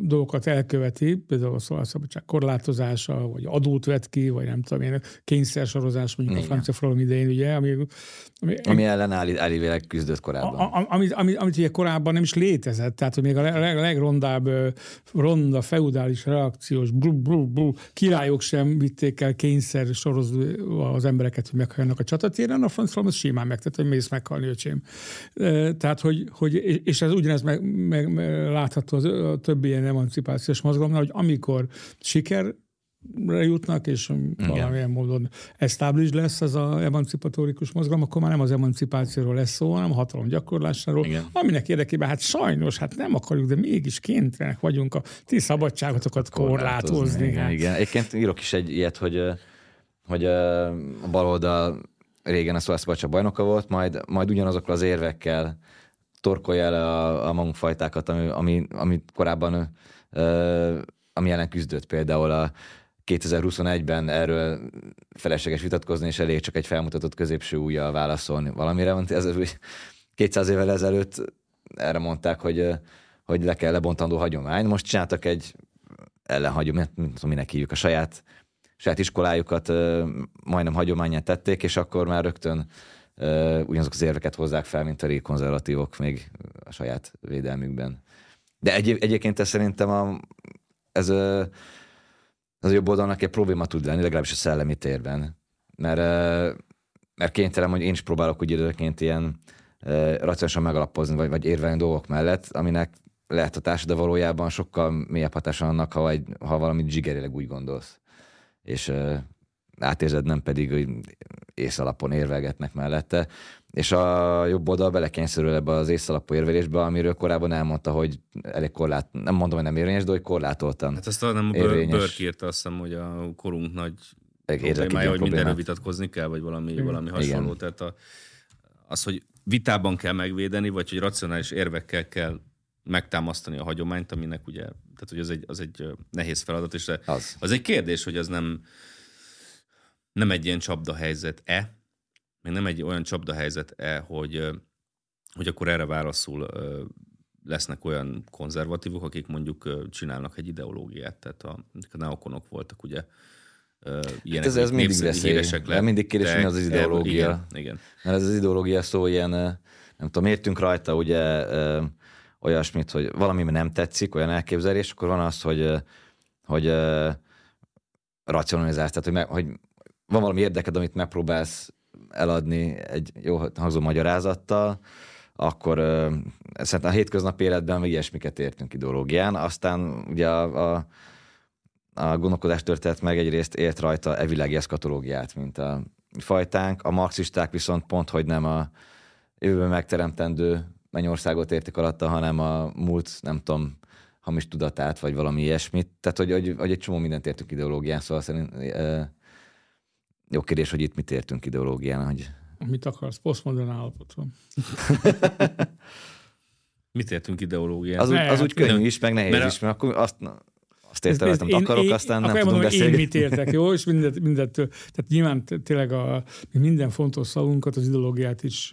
dolgokat elköveti, például a szólásszabadság korlátozása, vagy adót vet ki, vagy nem tudom én, kényszersorozás mondjuk Igen. a francia forradalom idején, ugye, ami, ami, ami ellen áll, állítólag küzdött korábban. A, a, amit, amit, amit ugye korábban nem is létezett, tehát hogy még a leg, legrondább ronda, feudális reakciós bru, bru, bru, királyok sem vitték el kényszer sorozva az embereket, hogy meghalljanak a csatatéren, a francia az simán megtett, hogy mész meghalni, öcsém. Tehát, hogy, hogy és ez ugyanez meg, meg, meg látható az a többi ilyen emancipációs mozgalomnál, hogy amikor siker jutnak, és Igen. valamilyen módon established lesz ez az emancipatórikus mozgalom, akkor már nem az emancipációról lesz szó, hanem a hatalom gyakorlásáról, Igen. aminek érdekében, hát sajnos, hát nem akarjuk, de mégis kénytelenek vagyunk a ti szabadságotokat korlátozni. korlátozni igen, hát. igen. Egyébként írok is egy ilyet, hogy, hogy a baloldal régen a Szabadság bajnoka volt, majd, majd ugyanazokkal az érvekkel torkolja el a, a magunkfajtákat, ami, ami, ami korábban ö, ami ellen küzdött például a 2021-ben erről felesleges vitatkozni, és elég csak egy felmutatott középső újjal válaszolni valamire. Ez 200 évvel ezelőtt erre mondták, hogy, hogy le kell lebontandó hagyomány. Most csináltak egy ellenhagyományt, mint tudom, minek hívjuk, a saját, saját iskolájukat majdnem hagyományát tették, és akkor már rögtön ugyanazok az érveket hozzák fel, mint a régi konzervatívok még a saját védelmükben. De egy, egyébként ez szerintem a, ez, ez a jobb oldalnak egy probléma tud lenni, legalábbis a szellemi térben. Mert, mert kénytelen, hogy én is próbálok úgy időként ilyen racionálisan megalapozni, vagy, vagy érvelni dolgok mellett, aminek lehet hatása, de valójában sokkal mélyebb hatása annak, ha, egy, ha valamit zsigerileg úgy gondolsz. És átérzed, nem pedig hogy észalapon érvelgetnek mellette. És a jobb oldal belekényszerül ebbe az észalapú érvelésbe, amiről korábban elmondta, hogy elég korlát, nem mondom, hogy nem érvényes, de hogy korlátoltan Hát azt nem érvényes. Börk írta, azt hiszem, hogy a korunk nagy problémája, hogy mindenről vitatkozni kell, vagy valami, Igen. valami hasonló. Igen. Tehát a, az, hogy vitában kell megvédeni, vagy hogy racionális érvekkel kell megtámasztani a hagyományt, aminek ugye, tehát hogy az egy, az egy nehéz feladat, és az. az egy kérdés, hogy az nem, nem egy ilyen csapda helyzet-e, még nem egy olyan csapda helyzet-e, hogy, hogy akkor erre válaszul lesznek olyan konzervatívok, akik mondjuk csinálnak egy ideológiát, tehát a, a neokonok voltak ugye ilyenek, hát ez, ez mindig veszély. Le, mindig kérdés, mi az az ideológia. Igen, igen. Mert ez az ideológia szó ilyen, nem tudom, értünk rajta ugye olyasmit, hogy valami nem tetszik, olyan elképzelés, akkor van az, hogy, hogy racionalizálsz, tehát hogy, meg, hogy van valami érdeked, amit megpróbálsz eladni egy jó hangzó magyarázattal, akkor uh, szerintem a hétköznapi életben meg ilyesmiket értünk ideológián. Aztán ugye a, a, a gondolkodás történet meg egyrészt ért rajta evilági eszkatológiát, mint a fajtánk. A marxisták viszont pont, hogy nem a jövőben megteremtendő mennyországot értik alatta, hanem a múlt, nem tudom, hamis tudatát, vagy valami ilyesmit. Tehát, hogy, hogy, hogy egy csomó mindent értünk ideológián, szóval szerint jó kérdés, hogy itt mit értünk ideológián, hogy Mit akarsz? Posztmodern állapotban. mit értünk ideológián? Az, úgy, az úgy könnyű is, meg nehéz mert is, mert akkor azt, azt értem, hogy nem akarok, én, aztán nem tudom beszélni. Én mit értek, jó? És mindet, mindettől. Tehát nyilván tényleg a, minden fontos szavunkat, az ideológiát is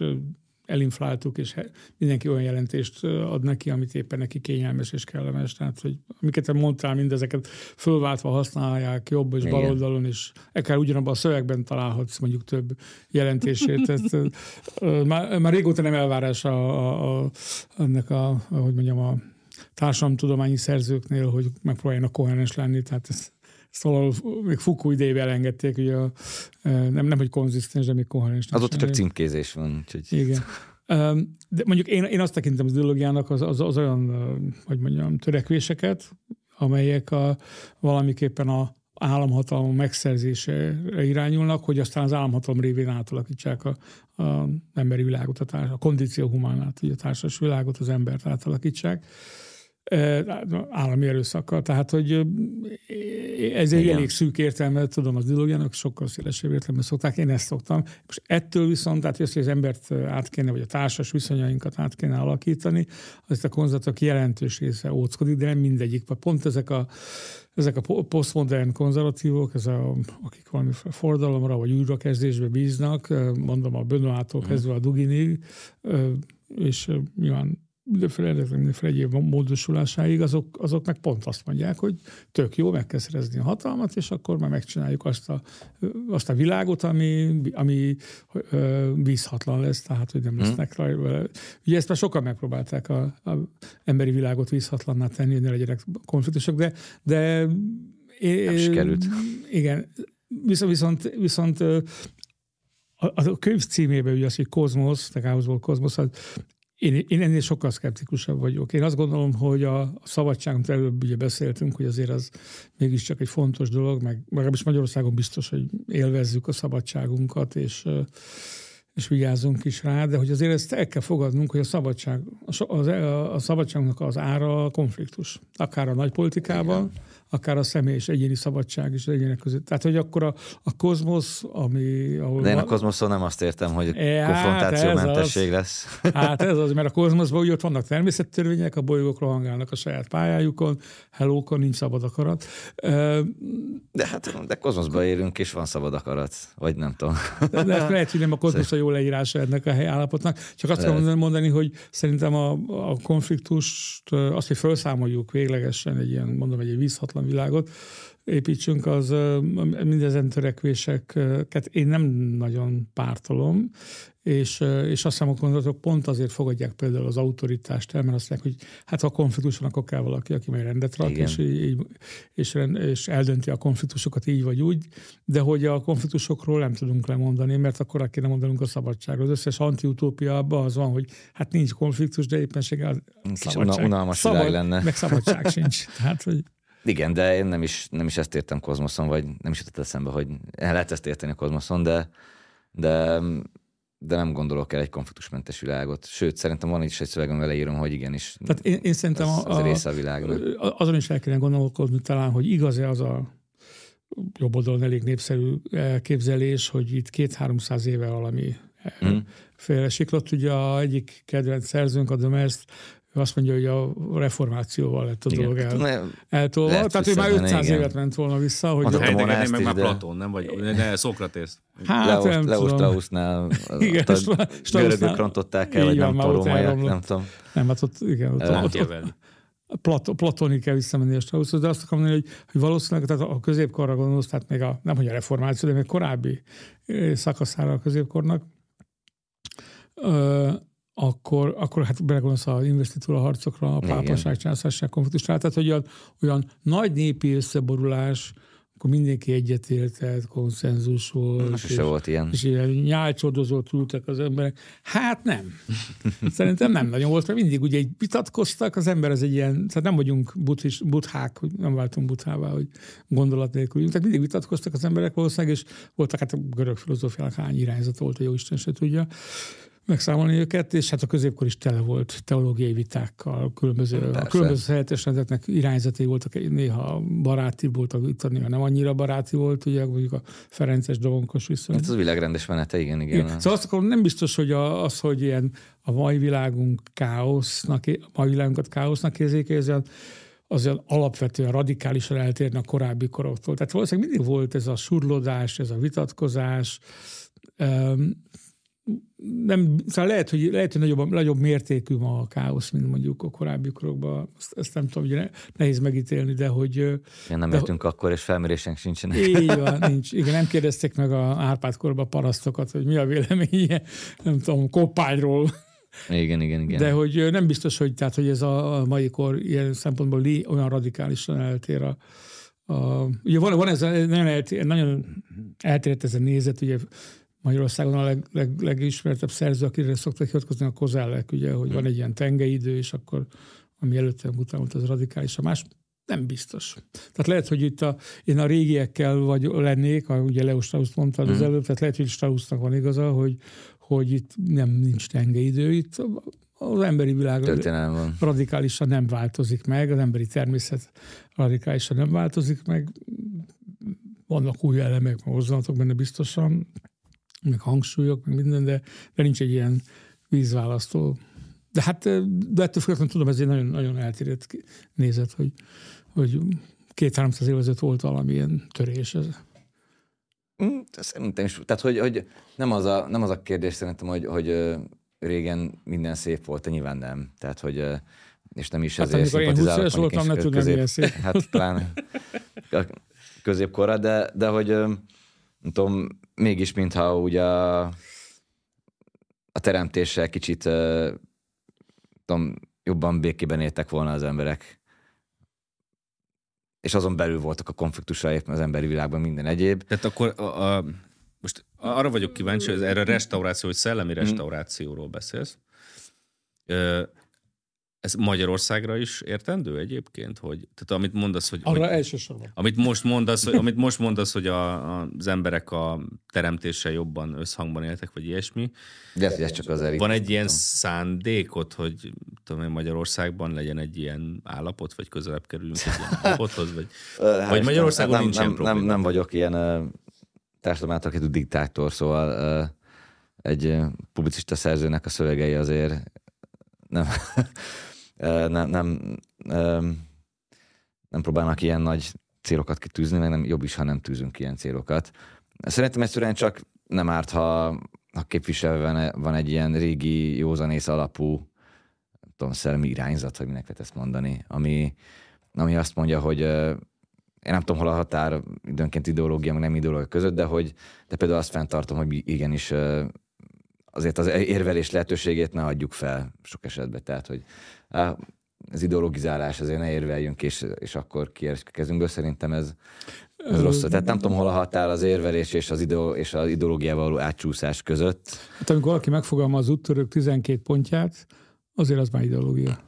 elinfláltuk, és mindenki olyan jelentést ad neki, amit éppen neki kényelmes és kellemes. Tehát, hogy amiket mondtál, mindezeket fölváltva használják jobb és bal oldalon, és akár ugyanabban a szövegben találhatsz mondjuk több jelentését. Ezt, már, már régóta nem elvárás a, a, a, ennek a, hogy mondjam, a társadalomtudományi szerzőknél, hogy megpróbáljanak kohenes lenni, tehát ez, Szóval még Fukú idejében elengedték, hogy a, nem, nem hogy konzisztens, de még koherens. Azóta csak címkézés van. Úgyhogy... Igen. De mondjuk én, én azt tekintem az ideológiának az, az, az olyan, hogy mondjam, törekvéseket, amelyek a, valamiképpen a államhatalom megszerzésére irányulnak, hogy aztán az államhatalom révén átalakítsák a, a emberi világot, a, társ, a kondíció humánát, a társas világot, az embert átalakítsák állami erőszakkal. Tehát, hogy ez egy Igen. elég szűk értelme, tudom, az ideológiának sokkal szélesebb értelme szokták, én ezt szoktam. Most ettől viszont, tehát hogy az embert át kéne, vagy a társas viszonyainkat át kéne alakítani, az a konzervatok jelentős része óckodik, de nem mindegyik. Pont ezek a ezek a posztmodern konzervatívok, ez a, akik valami fordalomra vagy újrakezdésbe bíznak, mondom a Benoától kezdve a Duginig, és nyilván mindenféle, mindenféle egyéb módosulásáig, azok, azok meg pont azt mondják, hogy tök jó, meg kell szerezni a hatalmat, és akkor már megcsináljuk azt a, azt a világot, ami, ami vízhatlan lesz, tehát hogy nem hmm. lesznek hmm. rajta. Ugye ezt már sokan megpróbálták a, a emberi világot vízhatlanná tenni, hogy ne legyenek konfliktusok, de, de nem sikerült. Igen, viszont, viszont, viszont a, a könyv címében ugye az, hogy kozmosz, tehát Káoszból kozmosz, az én, én ennél sokkal szkeptikusabb vagyok. Én azt gondolom, hogy a, a szabadságot előbb ugye beszéltünk, hogy azért az mégiscsak egy fontos dolog, meg legalábbis Magyarországon biztos, hogy élvezzük a szabadságunkat, és és vigyázzunk is rá, de hogy azért ezt el kell fogadnunk, hogy a szabadság, a, a, a szabadságnak az ára a konfliktus. Akár a nagypolitikában, Igen akár a személy és egyéni szabadság is az egyének között. Tehát, hogy akkor a, a kozmosz, ami... Ahol De én a kozmoszon nem azt értem, hogy e, konfrontációmentesség hát lesz. Hát ez az, mert a kozmoszban úgy ott vannak természettörvények, a bolygók rohangálnak a saját pályájukon, hellókon nincs szabad akarat. De hát de kozmoszban élünk, és van szabad akarat, vagy nem tudom. De, de lehet, hogy nem a kozmosz a jó leírása ennek a helyállapotnak. Csak azt tudom mondani, hogy szerintem a, a konfliktust, azt, hogy felszámoljuk véglegesen egy ilyen, mondom, egy vízhatlan a világot építsünk, az mindezen törekvéseket én nem nagyon pártolom, és, és azt hiszem, a gondolatok pont azért fogadják például az autoritást el, mert azt mondják, hogy hát ha a konfliktus van, akkor kell valaki, aki majd rendet rak, és, így, és, és eldönti a konfliktusokat így vagy úgy, de hogy a konfliktusokról nem tudunk lemondani, mert akkor kéne mondanunk a szabadságról. Az összes antiutópia abban az van, hogy hát nincs konfliktus, de éppenséggel szabadság. Unalmas Szabad, lenne. Meg szabadság sincs. Tehát, hogy igen, de én nem is, nem is ezt értem kozmoszon, vagy nem is jutott eszembe, hogy lehet ezt érteni a kozmoszon, de, de, de nem gondolok el egy konfliktusmentes világot. Sőt, szerintem van is egy szöveg, amivel leírom, hogy igenis. Tehát én, én szerintem az, az a, része a világnak. Azon is el kellene gondolkodni talán, hogy igaz-e az a jobb oldalon elég népszerű elképzelés, hogy itt két-háromszáz éve valami mm. félresiklott. Ugye a egyik kedvenc szerzőnk, a Demers, ő azt mondja, hogy a reformációval lett a dolog el, eltolva. Tehát ő már 500 igen. évet ment volna vissza. Hogy a Heidegger meg már de... Platón, nem? Vagy ne, Szokratész. Hát Leos, nem Leos Straussnál görögök rontották el, vagy nem tudom, nem tudom. Nem, hát ott, igen, ott, ott, ott, Plat, platonig kell visszamenni a Strausshoz, de azt akarom mondani, hogy, hogy valószínűleg tehát a középkorra gondolsz, tehát még a, nem hogy a reformáció, de még korábbi szakaszára a középkornak, akkor, akkor hát belegondolsz a investitúra harcokra, a pápaság, császárság konfliktusra, tehát hogy olyan, olyan nagy népi összeborulás, akkor mindenki egyetértett, konszenzus volt. és, se volt ilyen. És ilyen nyálcsodozott ültek az emberek. Hát nem. Szerintem nem nagyon volt, mert mindig ugye vitatkoztak, az ember az egy ilyen, tehát nem vagyunk buddhis, buddhák, hogy nem váltunk buddhává, hogy gondolat nélkül tehát mindig vitatkoztak az emberek valószínűleg, és voltak hát a görög filozófiának hány irányzat volt, hogy jó Isten se tudja megszámolni őket, és hát a középkor is tele volt teológiai vitákkal, különböző, a különböző rendeknek irányzatai voltak, néha baráti voltak, itt néha nem annyira baráti volt, ugye mondjuk a Ferences dovonkos viszony. Ez az világrendes menete, igen, igen. igen. Szóval azt akarom, nem biztos, hogy a, az, hogy ilyen a mai világunk káosznak, a mai világunkat káosznak érzékelzi, az olyan alapvetően radikálisan eltérne a korábbi koroktól. Tehát valószínűleg mindig volt ez a surlódás, ez a vitatkozás, nem, szóval lehet, hogy, lehet, hogy nagyobb, nagyobb mértékű ma a káosz, mint mondjuk a korábbi korokban. Ezt, ezt nem tudom, hogy nehéz megítélni, de hogy... Igen, nem értünk akkor, és felmérésünk sincsenek. Így van, nincs. Igen, nem kérdezték meg a Árpád korban parasztokat, hogy mi a véleménye, nem tudom, koppányról. Igen, igen, igen. De hogy nem biztos, hogy, tehát, hogy ez a mai kor ilyen szempontból olyan radikálisan eltér a, a, ugye van, van ez a, nagyon, eltér, nagyon eltérett ez a nézet, ugye Magyarországon a leg, leg, legismertebb szerző, akire szoktak hivatkozni a kozellek, ugye, hogy hmm. van egy ilyen tengeidő, és akkor ami előtte után volt, az radikális. A más nem biztos. Tehát lehet, hogy itt a, én a régiekkel vagy lennék, a, ugye Leo Strauss mondta az hmm. előbb, tehát lehet, hogy Straussnak van igaza, hogy, hogy itt nem nincs tengeidő, itt az emberi világ van. radikálisan nem változik meg, az emberi természet radikálisan nem változik meg, vannak új elemek, mozdulatok benne biztosan, meg hangsúlyok, meg minden, de, de nincs egy ilyen vízválasztó. De hát, de ettől függetlenül tudom, ez egy nagyon, nagyon eltérett nézet, hogy, hogy két-háromszáz évezet volt valamilyen törés. Ez. Mm, szerintem is. Tehát, hogy, hogy nem, az a, nem az a kérdés szerintem, hogy, hogy régen minden szép volt, nyilván nem. Tehát, hogy és nem is hát, ezért amikor én 20 voltam, ne tudnám, milyen szép. Hát talán középkorra, de, de hogy nem tudom, mégis mintha ugye a, a teremtéssel kicsit tudom, jobban békében éltek volna az emberek. És azon belül voltak a konfliktusra az emberi világban minden egyéb. Tehát akkor a, a, most arra vagyok kíváncsi, hogy erre a restauráció, hogy szellemi mhm. restaurációról beszélsz. Ez Magyarországra is értendő egyébként? Hogy, tehát amit mondasz, hogy... Arra hogy, elsősorban. Amit most mondasz, hogy, amit most mondasz, hogy a, a, az emberek a teremtéssel jobban összhangban éltek, vagy ilyesmi. De ez csak az Van egy ilyen szándékot, hogy tudom én, Magyarországban legyen egy ilyen állapot, vagy közelebb kerülünk egy ilyen állapothoz, vagy, hát, vagy Magyarországon nem, nincs nem, ilyen probléma? Nem, nem vagyok ilyen uh, társadalom által diktátor, szóval uh, egy publicista szerzőnek a szövegei azért nem nem, nem, nem próbálnak ilyen nagy célokat kitűzni, meg nem jobb is, ha nem tűzünk ilyen célokat. Szerintem egyszerűen csak nem árt, ha, ha képviselve van egy ilyen régi józanész alapú nem tudom, szellemi irányzat, vagy minek lehet ezt mondani, ami, ami azt mondja, hogy én nem tudom, hol a határ időnként ideológia, meg nem ideológia között, de hogy de például azt fenntartom, hogy igenis azért az érvelés lehetőségét ne adjuk fel sok esetben. Tehát, hogy az ideologizálás azért ne érveljünk, és, és akkor kiérjük kezünkből. Szerintem ez, ez rossz. Tehát nem tudom, hol a határ az érvelés és az, ideó, és az ideológiával való átcsúszás között. Hát amikor valaki megfogalmaz az úttörők 12 pontját, azért az már ideológia.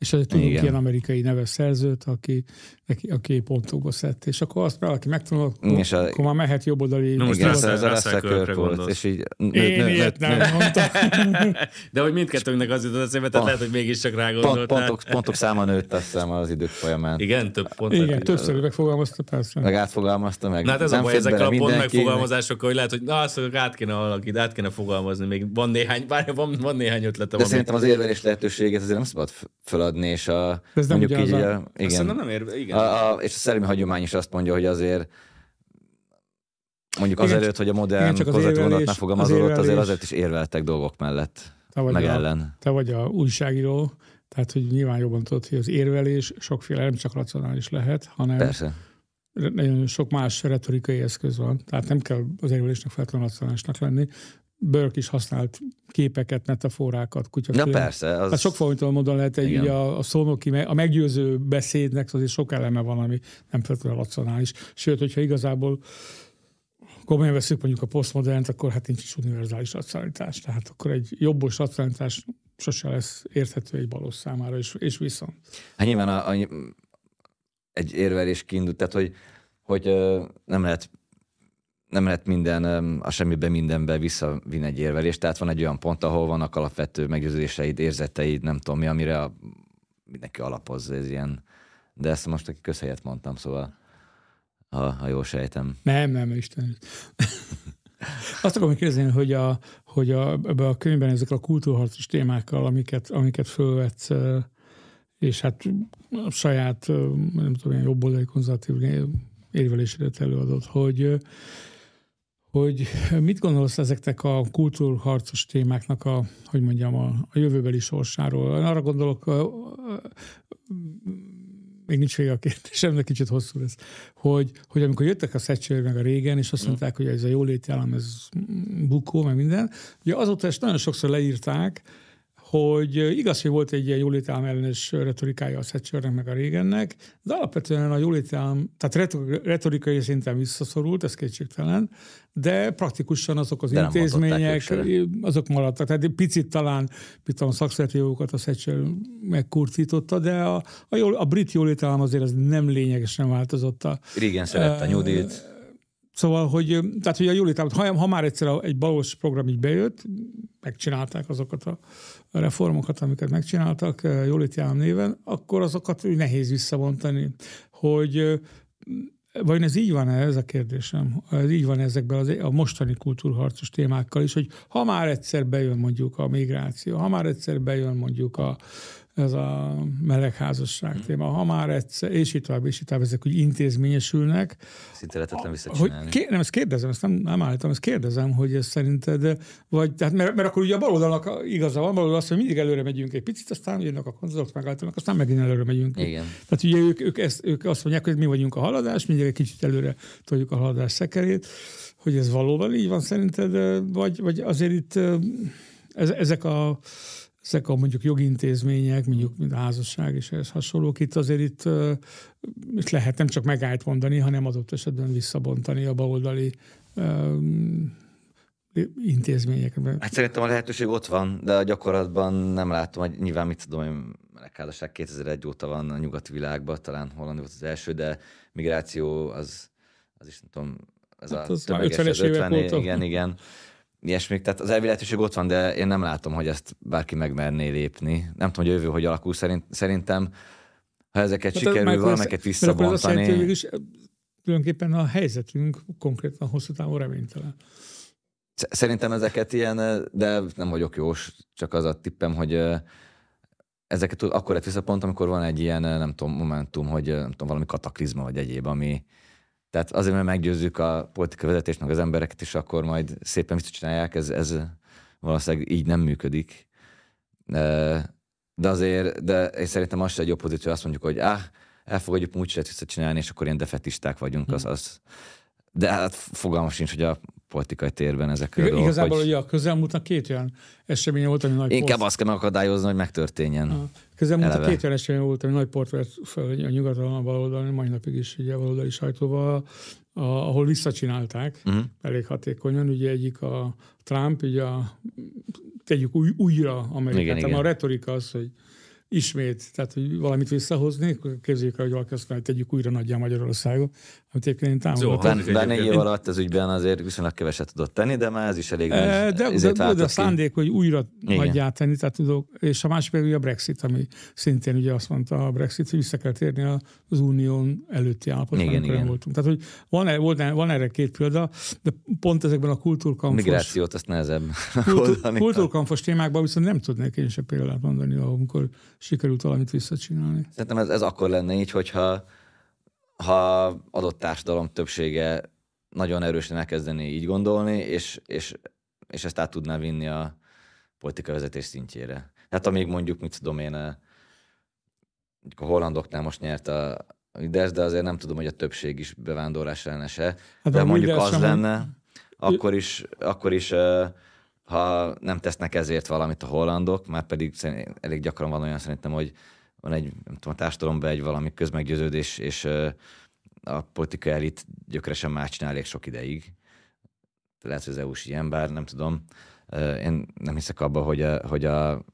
És azért tudunk Igen. ilyen amerikai neves szerzőt, aki, aki, aki pontokba szett. És akkor azt valaki megtanul, akkor, és a, akkor már mehet jobboldali. No, most ez, ez a Russell volt, és így... Én ilyet nem mondtam. De hogy mindkettőnknek az jutott eszébe, tehát lehet, hogy mégis csak rágondoltál. Pont, pontok, pontok száma nőtt azt hiszem az idők folyamán. Igen, több pont. Igen, többször megfogalmazta, persze. Meg átfogalmazta, meg Na hát ez a baj ezekkel a pont megfogalmazásokkal, hogy lehet, hogy na, azt át kéne alakít, át kéne fogalmazni, még van néhány, bár van, van néhány ötletem. De szerintem az érvelés lehetőséget azért nem szabad feladni, és a, ez nem mondjuk így, a, igen, nem ér, igen. A, a, és a szellemi hagyomány is azt mondja, hogy azért mondjuk igen, azelőtt, hogy a modern konzervatív megfogalmazódott, azért azért is érveltek dolgok mellett, te vagy meg a, ellen. Te vagy a újságíró, tehát hogy nyilván jobban tudod, hogy az érvelés sokféle, nem csak racionális lehet, hanem Persze. nagyon sok más retorikai eszköz van. Tehát nem kell az érvelésnek feltétlenül racionálisnak lenni. Burke is használt képeket, metaforákat, kutyafilm. Na persze. Az... Hát sok fajta módon lehet egy, ugye a, a szónoki, a meggyőző beszédnek azért sok eleme van, ami nem feltétlenül racionális. Sőt, hogyha igazából komolyan veszük mondjuk a posztmodernt, akkor hát nincs is univerzális racionalitás. Tehát akkor egy jobbos racionalitás sose lesz érthető egy balos számára, és, és viszont. Hát nyilván a, a, egy érvelés kiindult, tehát hogy, hogy nem lehet nem lehet minden, a semmibe mindenbe visszavinni egy érvelést, tehát van egy olyan pont, ahol vannak alapvető meggyőződéseid, érzeteid, nem tudom mi, amire a, mindenki alapozza, ez ilyen. De ezt most aki közhelyet mondtam, szóval ha, ha jól sejtem. Nem, nem, Isten. Azt akarom kérdezni, hogy, a, hogy a, ebbe a könyvben ezek a kultúrharcos témákkal, amiket, amiket fölvetsz, és hát a saját, nem tudom, ilyen jobboldali konzervatív érvelésedet előadott, hogy hogy mit gondolsz ezeknek a kultúrharcos témáknak a, hogy mondjam, a, a jövőbeli sorsáról? Arra gondolok, még nincs vége a kérdésem, de kicsit hosszú lesz, hogy, hogy amikor jöttek a Thatcher meg a régen, és azt mondták, hogy ez a jóléti állam, ez bukó, meg minden, ugye azóta ezt nagyon sokszor leírták, hogy igaz, hogy volt egy ilyen jólétállam ellenes retorikája a Thatchernek meg a régennek, de alapvetően a jólétállam, tehát retorikai szinten visszaszorult, ez kétségtelen, de praktikusan azok az de intézmények, azok maradtak. Tehát egy picit talán, mit tudom, szakszereti jogokat a Thatcher megkurtította, de a, a, jól, a brit jólétállam azért az nem lényegesen változott. A, Régen szerette a nyugdíjt. Szóval, hogy, tehát, hogy a jólétállamot, ha, ha már egyszer egy balos program így bejött, megcsinálták azokat a reformokat, amiket megcsináltak jóléti állam néven, akkor azokat nehéz visszavontani. Hogy vagy ez így van-e, ez a kérdésem? Ez így van ezekben az, a mostani kultúrharcos témákkal is, hogy ha már egyszer bejön mondjuk a migráció, ha már egyszer bejön mondjuk a, ez a melegházasság hmm. téma, ha már egyszer, és itt tovább, és itt tovább, ezek úgy intézményesülnek. Szinte lehetetlen visszacsinálni. Hogy, nem, ezt kérdezem, ezt nem, nem állítom, ezt kérdezem, hogy ez szerinted, vagy, tehát, mert, mert akkor ugye a baloldalnak igaza van, baloldal azt, hogy mindig előre megyünk egy picit, aztán jönnek a konzervatok, megállítanak, aztán megint előre megyünk. Igen. Tehát ugye ők, ők, ezt, ők azt mondják, hogy mi vagyunk a haladás, mindig egy kicsit előre toljuk a haladás szekerét, hogy ez valóban így van szerinted, vagy, vagy azért itt ez, ezek a ezek a mondjuk jogintézmények, mondjuk mint a házasság és ehhez hasonlók, itt azért itt, itt lehet nem csak megállt mondani, hanem adott esetben visszabontani a baloldali um, intézményekben. Hát szerintem a lehetőség ott van, de a gyakorlatban nem látom, hogy nyilván mit tudom, hogy melegházasság 2001 óta van a nyugati világban, talán Hollandia volt az első, de migráció az, az is nem tudom, ez hát a az tömeges, 50-es évek 50 óta. igen, igen ilyesmik. Tehát az elvi ott van, de én nem látom, hogy ezt bárki megmerné lépni. Nem tudom, hogy a jövő hogy alakul. Szerint, szerintem, ha ezeket hát sikerül valamelyeket visszabontani... Mert is tulajdonképpen a helyzetünk konkrétan hosszú távon reménytelen. Szerintem ezeket ilyen, de nem vagyok jós, csak az a tippem, hogy ezeket akkor lett visszapont, amikor van egy ilyen, nem tudom, momentum, hogy nem tudom, valami kataklizma vagy egyéb, ami, tehát azért, mert meggyőzzük a politikai vezetést, meg az embereket, és akkor majd szépen visszacsinálják, ez, ez valószínűleg így nem működik. De azért, de én szerintem az egy jobb pozíció, azt mondjuk, hogy ah, elfogadjuk, úgy lehet visszacsinálni, és akkor ilyen defetisták vagyunk, az, az. De hát fogalmas sincs, hogy a politikai térben ezek a dolgok. Igazából hogy... ugye a közelmúltnak két olyan esemény volt, ami nagy Inkább azt kell megakadályozni, hogy megtörténjen. A közelmúltnak két olyan esemény volt, ami nagy port vett fel a nyugaton, a baloldalon, mai napig is ugye a baloldali sajtóval, a, ahol visszacsinálták uh-huh. elég hatékonyan. Ugye egyik a Trump, ugye a, tegyük új, újra Amerikát. Igen, igen. A retorika az, hogy ismét, tehát hogy valamit visszahozni, képzeljük el, hogy valaki azt mondja, tegyük újra nagyjá Magyarországot, amit egyébként én támogatom. Bár négy év alatt ez ügyben azért viszonylag keveset tudott tenni, de már ez is elég e, de, de, de, de a szándék, hogy újra nagyjá tenni, tehát tudok, és a másik pedig a Brexit, ami szintén ugye azt mondta a Brexit, hogy vissza kell térni az unión előtti állapotban, igen, igen. voltunk. Tehát, hogy van, e- van, van erre két példa, de pont ezekben a kultúrkampos... Migrációt azt nehezebb kultúr, Kultúrkampos témákban viszont nem tudnék én se példát mondani, amikor sikerült valamit visszacsinálni. Szerintem ez, ez akkor lenne így, hogyha ha adott társadalom többsége nagyon erősen elkezdeni így gondolni, és, és, és ezt át tudná vinni a politikai vezetés szintjére. Hát amíg mondjuk, mit tudom én, a hollandoknál most nyert a Fidesz, de azért nem tudom, hogy a többség is bevándorlás lenne-e. Hát de mondjuk az lenne, akkor is, akkor is ha nem tesznek ezért valamit a hollandok, már pedig elég gyakran van olyan szerintem, hogy van egy, nem tudom, a társadalomban egy valami közmeggyőződés, és a politikai elit gyökeresen más csinál elég sok ideig. Lehet, hogy az EU-s ilyen, bár nem tudom. Én nem hiszek abba, hogy a, hogy a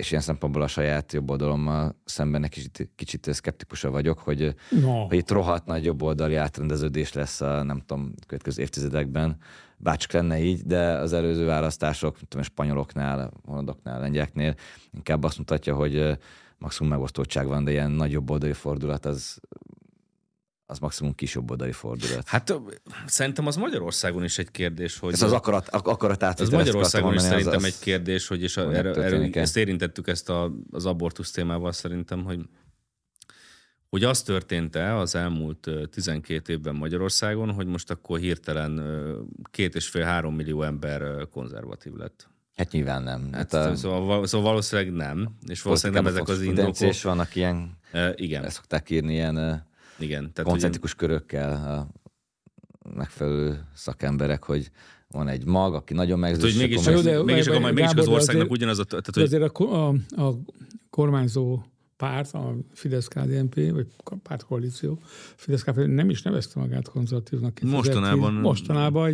és ilyen szempontból a saját jobb oldalommal szemben egy kicsit, kicsit szkeptikusabb vagyok, hogy, no. hogy itt rohadt nagy jobb oldali átrendeződés lesz a nem tudom, következő évtizedekben, bárcsak lenne így, de az előző választások, tudom, spanyoloknál, hollandoknál, lengyeknél inkább azt mutatja, hogy maximum megosztottság van, de ilyen nagyobb oldali fordulat az az maximum kisebb oldali fordulat. Hát szerintem az Magyarországon is egy kérdés, hogy... Ez az akarat, akarat Ez Magyarországon is szerintem az, egy kérdés, hogy és a, erre, erre, ezt érintettük ezt a, az abortusz témával szerintem, hogy hogy az történt-e az elmúlt 12 évben Magyarországon, hogy most akkor hirtelen két és fél három millió ember konzervatív lett. Hát nyilván nem. Hát, hát a... szóval, szóval valószínűleg nem, és valószínűleg nem ezek az indokok. És vannak ilyen, e, igen. ezt szokták írni, ilyen igen, tehát koncentrikus ugye... körökkel a megfelelő szakemberek, hogy van egy mag, aki nagyon megzős. Hát, mégis, mégis, mégis, akkor mégis az országnak ugyanaz a... Tehát, hogy... Azért a, a, a kormányzó párt, a Fidesz-KDNP, vagy pártkoalíció, Fidesz-KDNP nem is nevezte magát konzervatívnak. Mostanában. Mostanában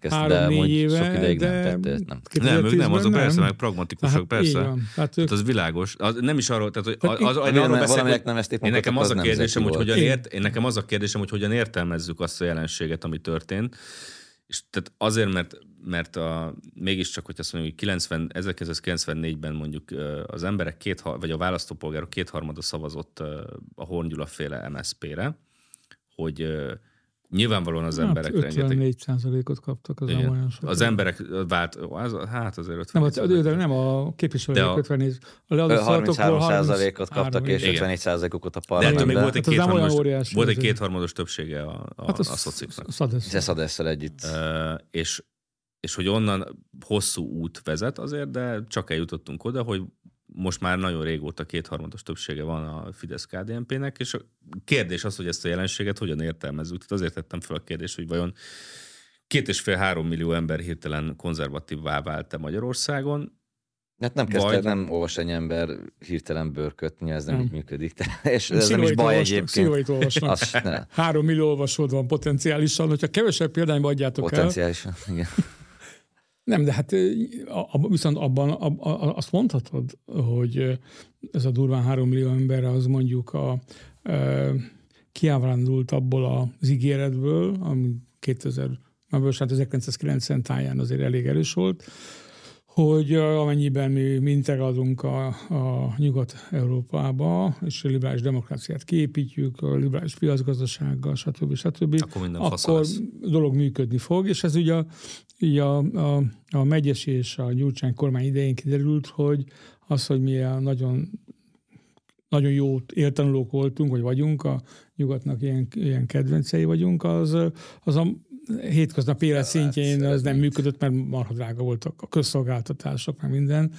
egy három-négy éve. Sok ideig de nem tette, nem. Nem, ők nem, azok persze, meg pragmatikusak, hát, persze. Hát, tehát, ők... az világos. Az, nem is arról, tehát, hogy az, az, az, arról beszél, nem ezt én nekem az a kérdésem, hogy hogyan ért, én nekem az a kérdésem, hogy hogyan értelmezzük azt a jelenséget, ami történt. És tehát azért, mert mert a, mégiscsak, hogy azt mondjuk, hogy 90, 1994-ben mondjuk az emberek két, vagy a választópolgárok kétharmada szavazott a Horn féle MSZP-re, hogy Nyilvánvalóan az hát emberek 54 százalékot kaptak, az igen. olyan sok. Az emberek vált, az, hát azért 50 nem, az, de nem a képviselők a, 54, a 33 százalékot kaptak, és 54 százalékot a parlamentben. De még volt egy, hát kétharmados, volt egy kétharmados többsége a, a, hát a szociknak. Szadesszel együtt. Uh, és és hogy onnan hosszú út vezet azért, de csak eljutottunk oda, hogy most már nagyon régóta kétharmados többsége van a fidesz kdnp nek és a kérdés az, hogy ezt a jelenséget hogyan értelmezzük. Tehát azért tettem fel a kérdést, hogy vajon két és fél három millió ember hirtelen konzervatívvá vált-e Magyarországon, Hát nem kezdte, Vagy... nem olvas egy ember hirtelen bőrköt, ez nem, nem. így működik. De, és ez nem is baj egyébként. Szívait olvasnak. Az, Három millió olvasód van potenciálisan, hogyha kevesebb példányba adjátok potenciálisan, el. igen. Nem, de hát viszont abban azt mondhatod, hogy ez a durván három millió ember az mondjuk a, a kiábrándult abból az ígéretből, ami 2000, hát 1990 táján azért elég erős volt, hogy amennyiben mi integrálunk a, a Nyugat-Európába, és a liberális demokráciát kiépítjük, a liberális piacgazdasággal, stb. stb. Akkor, minden akkor dolog működni fog, és ez ugye a, ugye a, a, a Megyes és a Gyurcsány kormány idején kiderült, hogy az, hogy mi a nagyon nagyon jó éltanulók voltunk, vagy vagyunk, a nyugatnak ilyen, ilyen kedvencei vagyunk, az, az a hétköznapi élet szintjén az nem működött, mert marha drága voltak a közszolgáltatások, meg minden.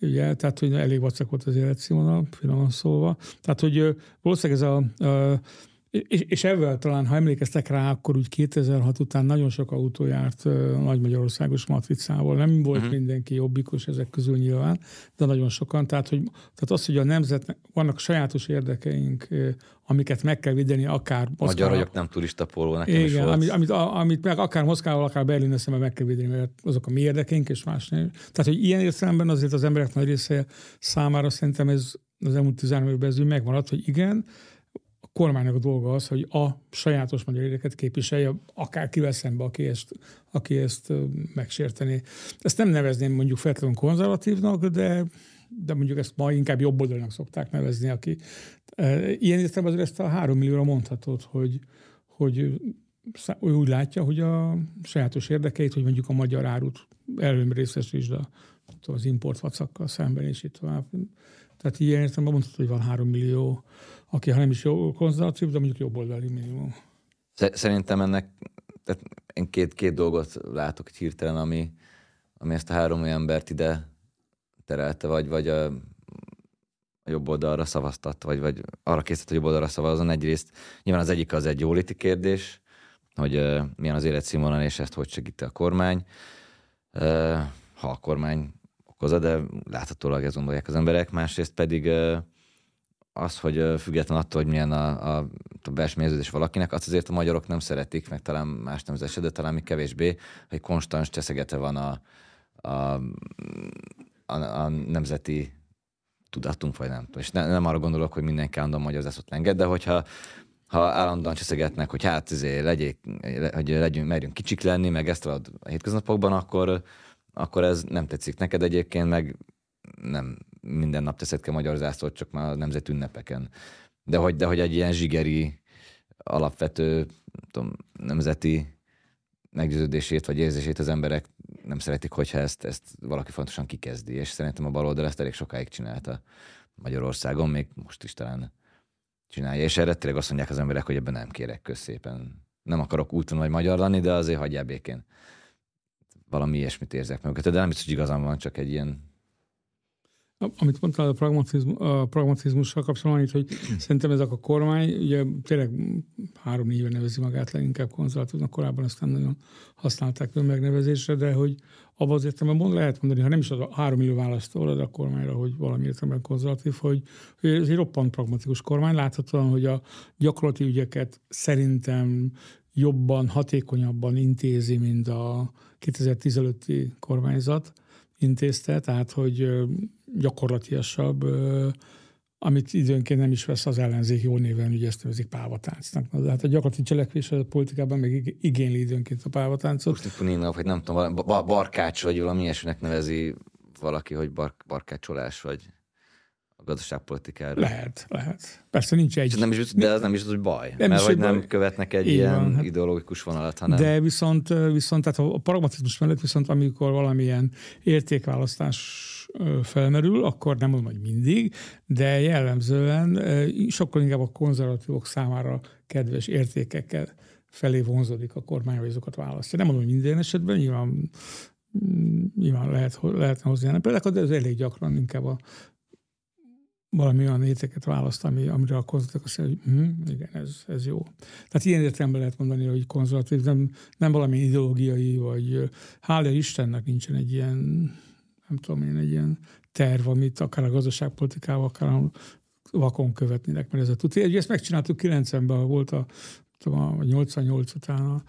Ugye, tehát, hogy elég vacak volt az életszínvonal, finoman szólva. Tehát, hogy valószínűleg ez a, a és, és ebből talán, ha emlékeztek rá, akkor úgy 2006 után nagyon sok autó járt Nagy Magyarországos matricával. Nem volt uh-huh. mindenki jobbikos ezek közül nyilván, de nagyon sokan. Tehát, hogy, tehát az, hogy a nemzetnek vannak sajátos érdekeink, amiket meg kell védeni, akár Magyar vagyok, nem turista póló, nekem Igen, is volt. amit, amit, amit meg akár Moszkvával, akár Berlin szemben meg kell védeni, mert azok a mi érdekeink, és más nem. Tehát, hogy ilyen értelemben azért az emberek nagy része számára szerintem ez az elmúlt 13 évben ez megmaradt, hogy igen, kormánynak a dolga az, hogy a sajátos magyar érdeket képviselje, akár kivel szembe, aki ezt, aki ezt megsérteni. Ezt nem nevezném mondjuk feltétlenül konzervatívnak, de, de mondjuk ezt ma inkább jobb oldalnak szokták nevezni, aki ilyen értelemben azért ezt a három millióra mondhatod, hogy, hogy úgy látja, hogy a sajátos érdekeit, hogy mondjuk a magyar árut előbb részesítsd a, az importvacakkal szemben, és itt tovább. Tehát ilyen értelemben mondhatod, hogy van három millió aki ha nem is jó konzervatív, de mondjuk jobb oldali minimum. Szerintem ennek, tehát én két, két dolgot látok itt hirtelen, ami, ami ezt a három olyan embert ide terelte, vagy, vagy a, a jobb oldalra szavaztat, vagy, vagy arra készített, hogy jobb oldalra szavazzon. Egyrészt nyilván az egyik az egy jóléti kérdés, hogy uh, milyen az életszínvonal, és ezt hogy segíti a kormány. Uh, ha a kormány okozza, de láthatólag ezt gondolják az emberek. Másrészt pedig uh, az, hogy független attól, hogy milyen a, a, a belső valakinek, azt azért a magyarok nem szeretik, meg talán más nem de talán még kevésbé, hogy konstans cseszegete van a, a, a, a nemzeti tudatunk, vagy nem. És ne, nem arra gondolok, hogy mindenki állandóan magyar zászlót lenged, de hogyha ha állandóan cseszegetnek, hogy hát azért legyék, hogy legyünk, merjünk kicsik lenni, meg ezt a hétköznapokban, akkor, akkor ez nem tetszik neked egyébként, meg nem minden nap teszed a magyar zászlót, csak már a nemzet ünnepeken. De hogy, de hogy egy ilyen zsigeri, alapvető tudom, nemzeti meggyőződését vagy érzését az emberek nem szeretik, hogyha ezt, ezt valaki fontosan kikezdi, és szerintem a baloldal ezt elég sokáig csinálta Magyarországon, még most is talán csinálja, és erre tényleg azt mondják az emberek, hogy ebben nem kérek közszépen. Nem akarok úton vagy magyar lenni, de azért hagyjál békén. Valami ilyesmit érzek meg. De nem biztos, hogy igazam van, csak egy ilyen amit mondtál a, pragmatizmus, a pragmatizmussal kapcsolatban, hogy szerintem ezek a kormány, ugye tényleg három éve nevezi magát leginkább konzervatívnak, korábban nem nagyon használták megnevezésre, de hogy abban az értelemben mond, lehet mondani, ha nem is az a három millió választó a kormányra, hogy valami értelemben konzervatív, hogy, hogy ez egy roppant pragmatikus kormány. Láthatóan, hogy a gyakorlati ügyeket szerintem jobban, hatékonyabban intézi, mint a 2015-i kormányzat intézte, tehát hogy gyakorlatiasabb, amit időnként nem is vesz az ellenzék jó néven, ugye ezt nevezik pávatáncnak. De hát a gyakorlati cselekvés a politikában meg igényli időnként a pávatáncot. Most Nina, hogy nem tudom, barkács vagy valami ilyesminek nevezi valaki, hogy bar, barkácsolás vagy gazdaságpolitikára. Lehet, lehet. Persze nincs egy... Nem is, de az nem is az, hogy baj. Nem mert is, hogy nem baj. követnek egy Így ilyen van, ideológikus vonalat, hanem... De viszont, viszont tehát a pragmatizmus mellett viszont amikor valamilyen értékválasztás felmerül, akkor nem mondom, hogy mindig, de jellemzően sokkal inkább a konzervatívok számára kedves értékekkel felé vonzódik a kormány, hogy azokat választja. Nem mondom, hogy minden esetben, nyilván, mm, nyilván lehet, lehetne hozni ilyen példákat, de ez elég gyakran inkább a valami olyan értéket választ, ami, amire a konzervatívok azt mondják, hogy hm, igen, ez, ez jó. Tehát ilyen értelemben lehet mondani, hogy konzervatív, nem, nem valami ideológiai, vagy hála Istennek nincsen egy ilyen, nem tudom én, egy ilyen terv, amit akár a gazdaságpolitikával, akár a vakon követnének, mert ez a tuti. Ezt megcsináltuk 90-ben, volt a, tudom, a 88 után a,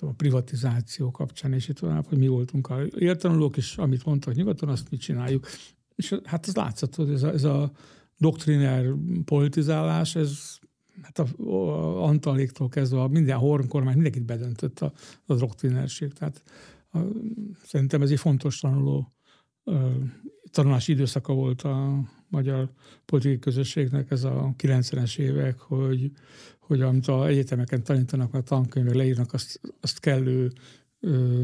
a privatizáció kapcsán, és itt tovább, hogy mi voltunk a értanulók, és amit mondtak nyugaton, azt mi csináljuk. És hát ez látszott, hogy ez a, ez a doktriner politizálás, ez hát a, a Antaléktól kezdve a minden horn kormány mindenkit bedöntött a, a doktrinerség. Tehát a, szerintem ez egy fontos tanuló tanulási időszaka volt a magyar politikai közösségnek, ez a 90-es évek, hogy, hogy amit a egyetemeken tanítanak, a tankönyvek leírnak, azt, azt kellő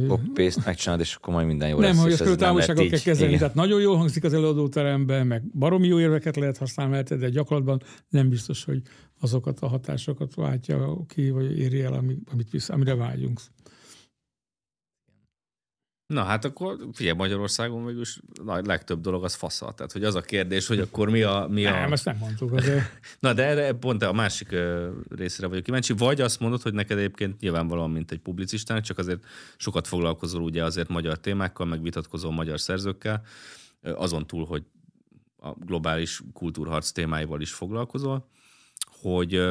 Copy-paste megcsinálod, és akkor majd minden jó nem, lesz. Nem, hogy ezt távolságot kell kezelni. Igen. Tehát nagyon jól hangzik az előadóteremben, meg baromi jó érveket lehet használni, de gyakorlatban nem biztos, hogy azokat a hatásokat váltja ki, vagy éri el, amit, amit vissza, amire vágyunk. Na hát akkor figyelj, Magyarországon végül is a legtöbb dolog az faszal. Tehát, hogy az a kérdés, hogy akkor mi a... Mi a... Nem, ezt nem mondtuk azért. Na, de erre pont a másik részre vagyok kíváncsi. Vagy azt mondod, hogy neked egyébként nyilvánvalóan, mint egy publicistának, csak azért sokat foglalkozol ugye azért magyar témákkal, meg vitatkozol magyar szerzőkkel, azon túl, hogy a globális kultúrharc témáival is foglalkozol, hogy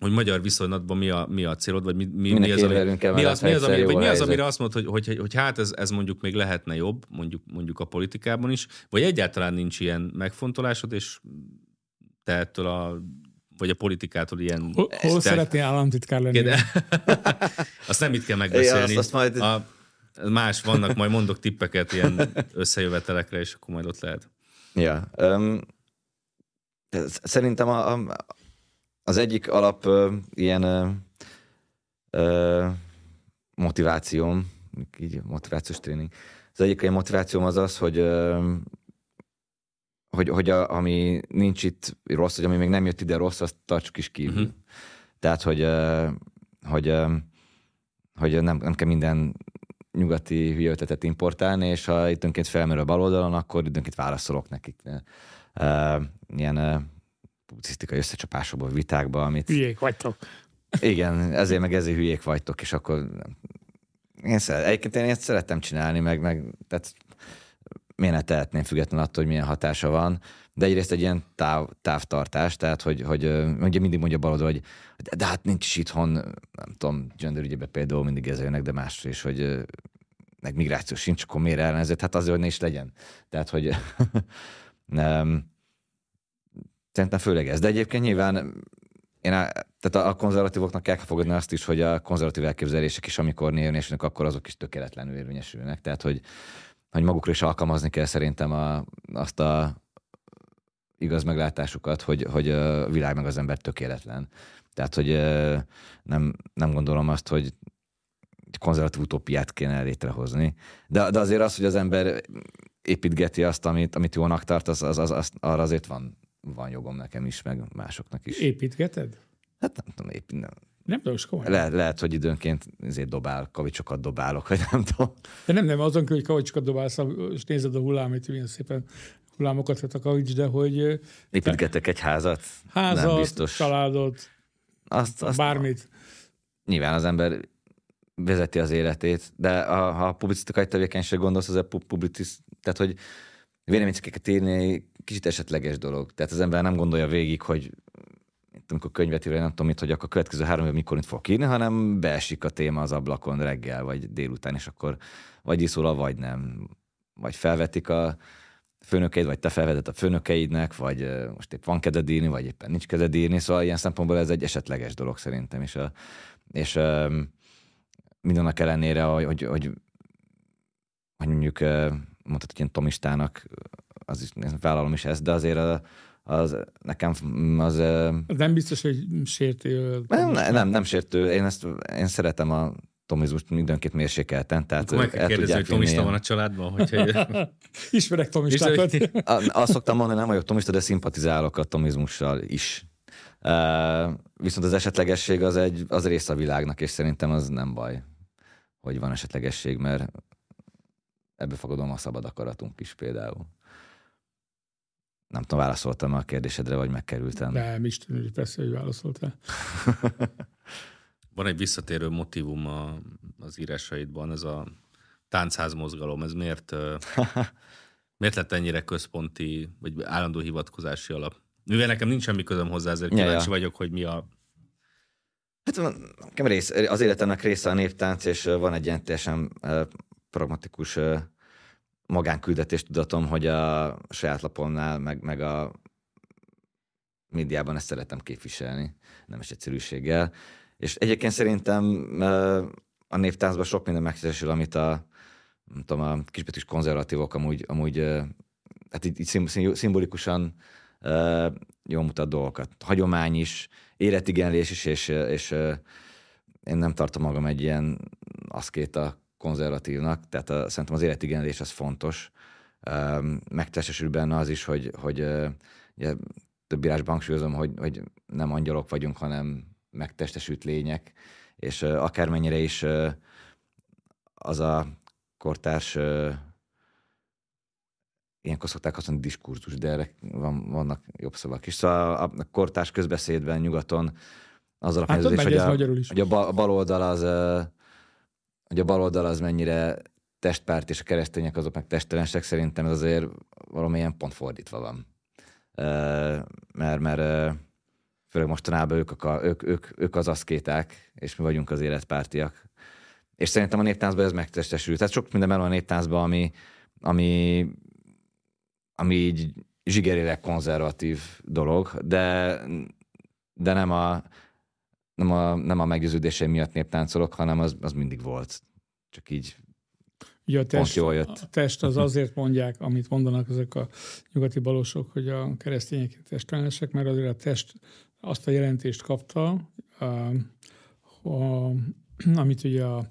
hogy magyar viszonylatban mi a, mi a célod, vagy mi, mi, mi az, ami, mi az, mi az, ami, vagy mi az, amire azt mondod, hogy, hogy, hogy, hogy hát ez, ez mondjuk még lehetne jobb, mondjuk, mondjuk a politikában is, vagy egyáltalán nincs ilyen megfontolásod, és te ettől a vagy a politikától ilyen... Hol, hol szeretnél államtitkár lenni? De, azt nem itt kell megbeszélni. Ja, azt, azt majd... a, más vannak, majd mondok tippeket ilyen összejövetelekre, és akkor majd ott lehet. Ja, um, szerintem a, a, az egyik alap uh, ilyen uh, uh, motivációm, így motivációs tréning, az egyik ilyen motivációm az az, hogy uh, hogy, hogy a, ami nincs itt rossz, hogy ami még nem jött ide rossz, azt tartsuk is kívül. Uh-huh. Tehát, hogy, uh, hogy, uh, hogy nem, nem kell minden nyugati hülye ötletet importálni, és ha időnként felmerül a bal oldalon, akkor időnként válaszolok nekik. Uh, ilyen publicisztikai összecsapásokban, vitákban, amit... Hülyék vagytok. Igen, ezért meg ezért hülyék vagytok, és akkor én szeret, egyébként én ezt szerettem csinálni, meg, meg tehát miért ne tehetném függetlenül attól, hogy milyen hatása van, de egyrészt egy ilyen táv, távtartás, tehát hogy, hogy ugye mindig mondja baloldal, hogy de, de hát nincs is itthon, nem tudom, gender ügyében például mindig ez jönnek, de másra is, hogy meg migráció sincs, akkor miért ellenezett? Hát azért, hogy ne is legyen. Tehát, hogy nem, Szerintem főleg ez. De egyébként nyilván én a, tehát a konzervatívoknak kell fogadni azt is, hogy a konzervatív elképzelések is, amikor érvényesülnek, akkor azok is tökéletlenül érvényesülnek. Tehát, hogy, hogy magukra is alkalmazni kell szerintem a, azt a igaz meglátásukat, hogy, hogy a világ meg az ember tökéletlen. Tehát, hogy nem, nem gondolom azt, hogy konzervatív utópiát kéne létrehozni. De, de azért az, hogy az ember építgeti azt, amit, amit jónak tart, az, az, az, az, arra azért van van jogom nekem is, meg másoknak is. Építgeted? Hát nem tudom, épít, nem. Nem tudom, komolyan. Le, lehet, hogy időnként ezért dobál, kavicsokat dobálok, vagy nem tudom. De nem, nem, azon hogy kavicsokat dobálsz, és nézed a hullámit, milyen szépen hullámokat vett a kavics, de hogy... Építgetek egy házat. Házat, nem biztos. családot, azt, azt, bármit. Nyilván az ember vezeti az életét, de a, ha a publicisztikai tevékenység gondolsz, az a publicisz, tehát hogy véleménycikkeket írni kicsit esetleges dolog. Tehát az ember nem gondolja végig, hogy amikor könyvet ír, nem tudom mit, hogy akkor a következő három év mikor itt fog írni, hanem beesik a téma az ablakon reggel, vagy délután, és akkor vagy iszol, vagy nem. Vagy felvetik a főnökeid, vagy te felveted a főnökeidnek, vagy most épp van kedved írni, vagy éppen nincs kedved írni, szóval ilyen szempontból ez egy esetleges dolog szerintem, és, a, és um, mindannak ellenére, hogy, hogy, hogy, hogy mondjuk mondhatod, ilyen tomistának az is, vállalom is ezt, de azért a, az nekem az... Nem biztos, hogy sértő. Nem, nem, nem, nem sértő. Én, ezt, én szeretem a tomizmust mindenképp mérsékelten. Tehát Akkor meg kell kérdezni, hogy tomista van a családban? Hogyha... Ismerek tomistákat. Azt szoktam mondani, nem vagyok tomista, de szimpatizálok a tomizmussal is. Uh, viszont az esetlegesség az egy az része a világnak, és szerintem az nem baj, hogy van esetlegesség, mert ebből fogadom a szabad akaratunk is például. Nem tudom, válaszoltam a kérdésedre, vagy megkerültem. Nem, Isten, persze, hogy válaszoltál. Van egy visszatérő motivum a, az írásaidban, ez a táncház mozgalom, ez miért, miért lett ennyire központi, vagy állandó hivatkozási alap? Mivel nekem nincs semmi közöm hozzá, ezért kíváncsi ja, ja. vagyok, hogy mi a... Hát nekem rész, az életemnek része a néptánc, és van egy ilyen teljesen pragmatikus magánküldetés tudatom, hogy a saját lapomnál, meg, meg a médiában ezt szeretem képviselni, nem is egyszerűséggel. És egyébként szerintem a névtáncban sok minden megkezdésül, amit a, nem tudom, a kisbetűs konzervatívok amúgy, amúgy hát így, így szimbolikusan jól mutat dolgokat. Hagyomány is, életigenlés is, és, és én nem tartom magam egy ilyen aszkéta konzervatívnak, tehát a, szerintem az életigenlés az fontos. Megtestesül benne az is, hogy, hogy ugye, több írásban hangsúlyozom, hogy, hogy nem angyalok vagyunk, hanem megtestesült lények, és akármennyire is az a kortárs ilyenkor szokták használni diskurzus, de erre van, vannak jobb szavak is. Szóval a, a kortárs közbeszédben nyugaton az Hát alapján, megy hogy, a, hogy a bal- a baloldal az hogy a baloldal az mennyire testpárt, és a keresztények azok meg testelensek, szerintem ez azért valamilyen pont fordítva van. Mert, mert főleg mostanában ők, a, ők, ők, ők az aszkéták, és mi vagyunk az életpártiak. És szerintem a néptáncban ez megtestesül. Tehát sok minden van a néptáncban, ami, ami, ami így zsigerileg konzervatív dolog, de, de nem a, nem a, nem a meggyőződésem miatt néptáncolok, hanem az, az mindig volt. Csak így Ugye a test, a test az azért mondják, amit mondanak ezek a nyugati balosok, hogy a keresztények testelenesek, mert azért a test azt a jelentést kapta, a, a, amit ugye a,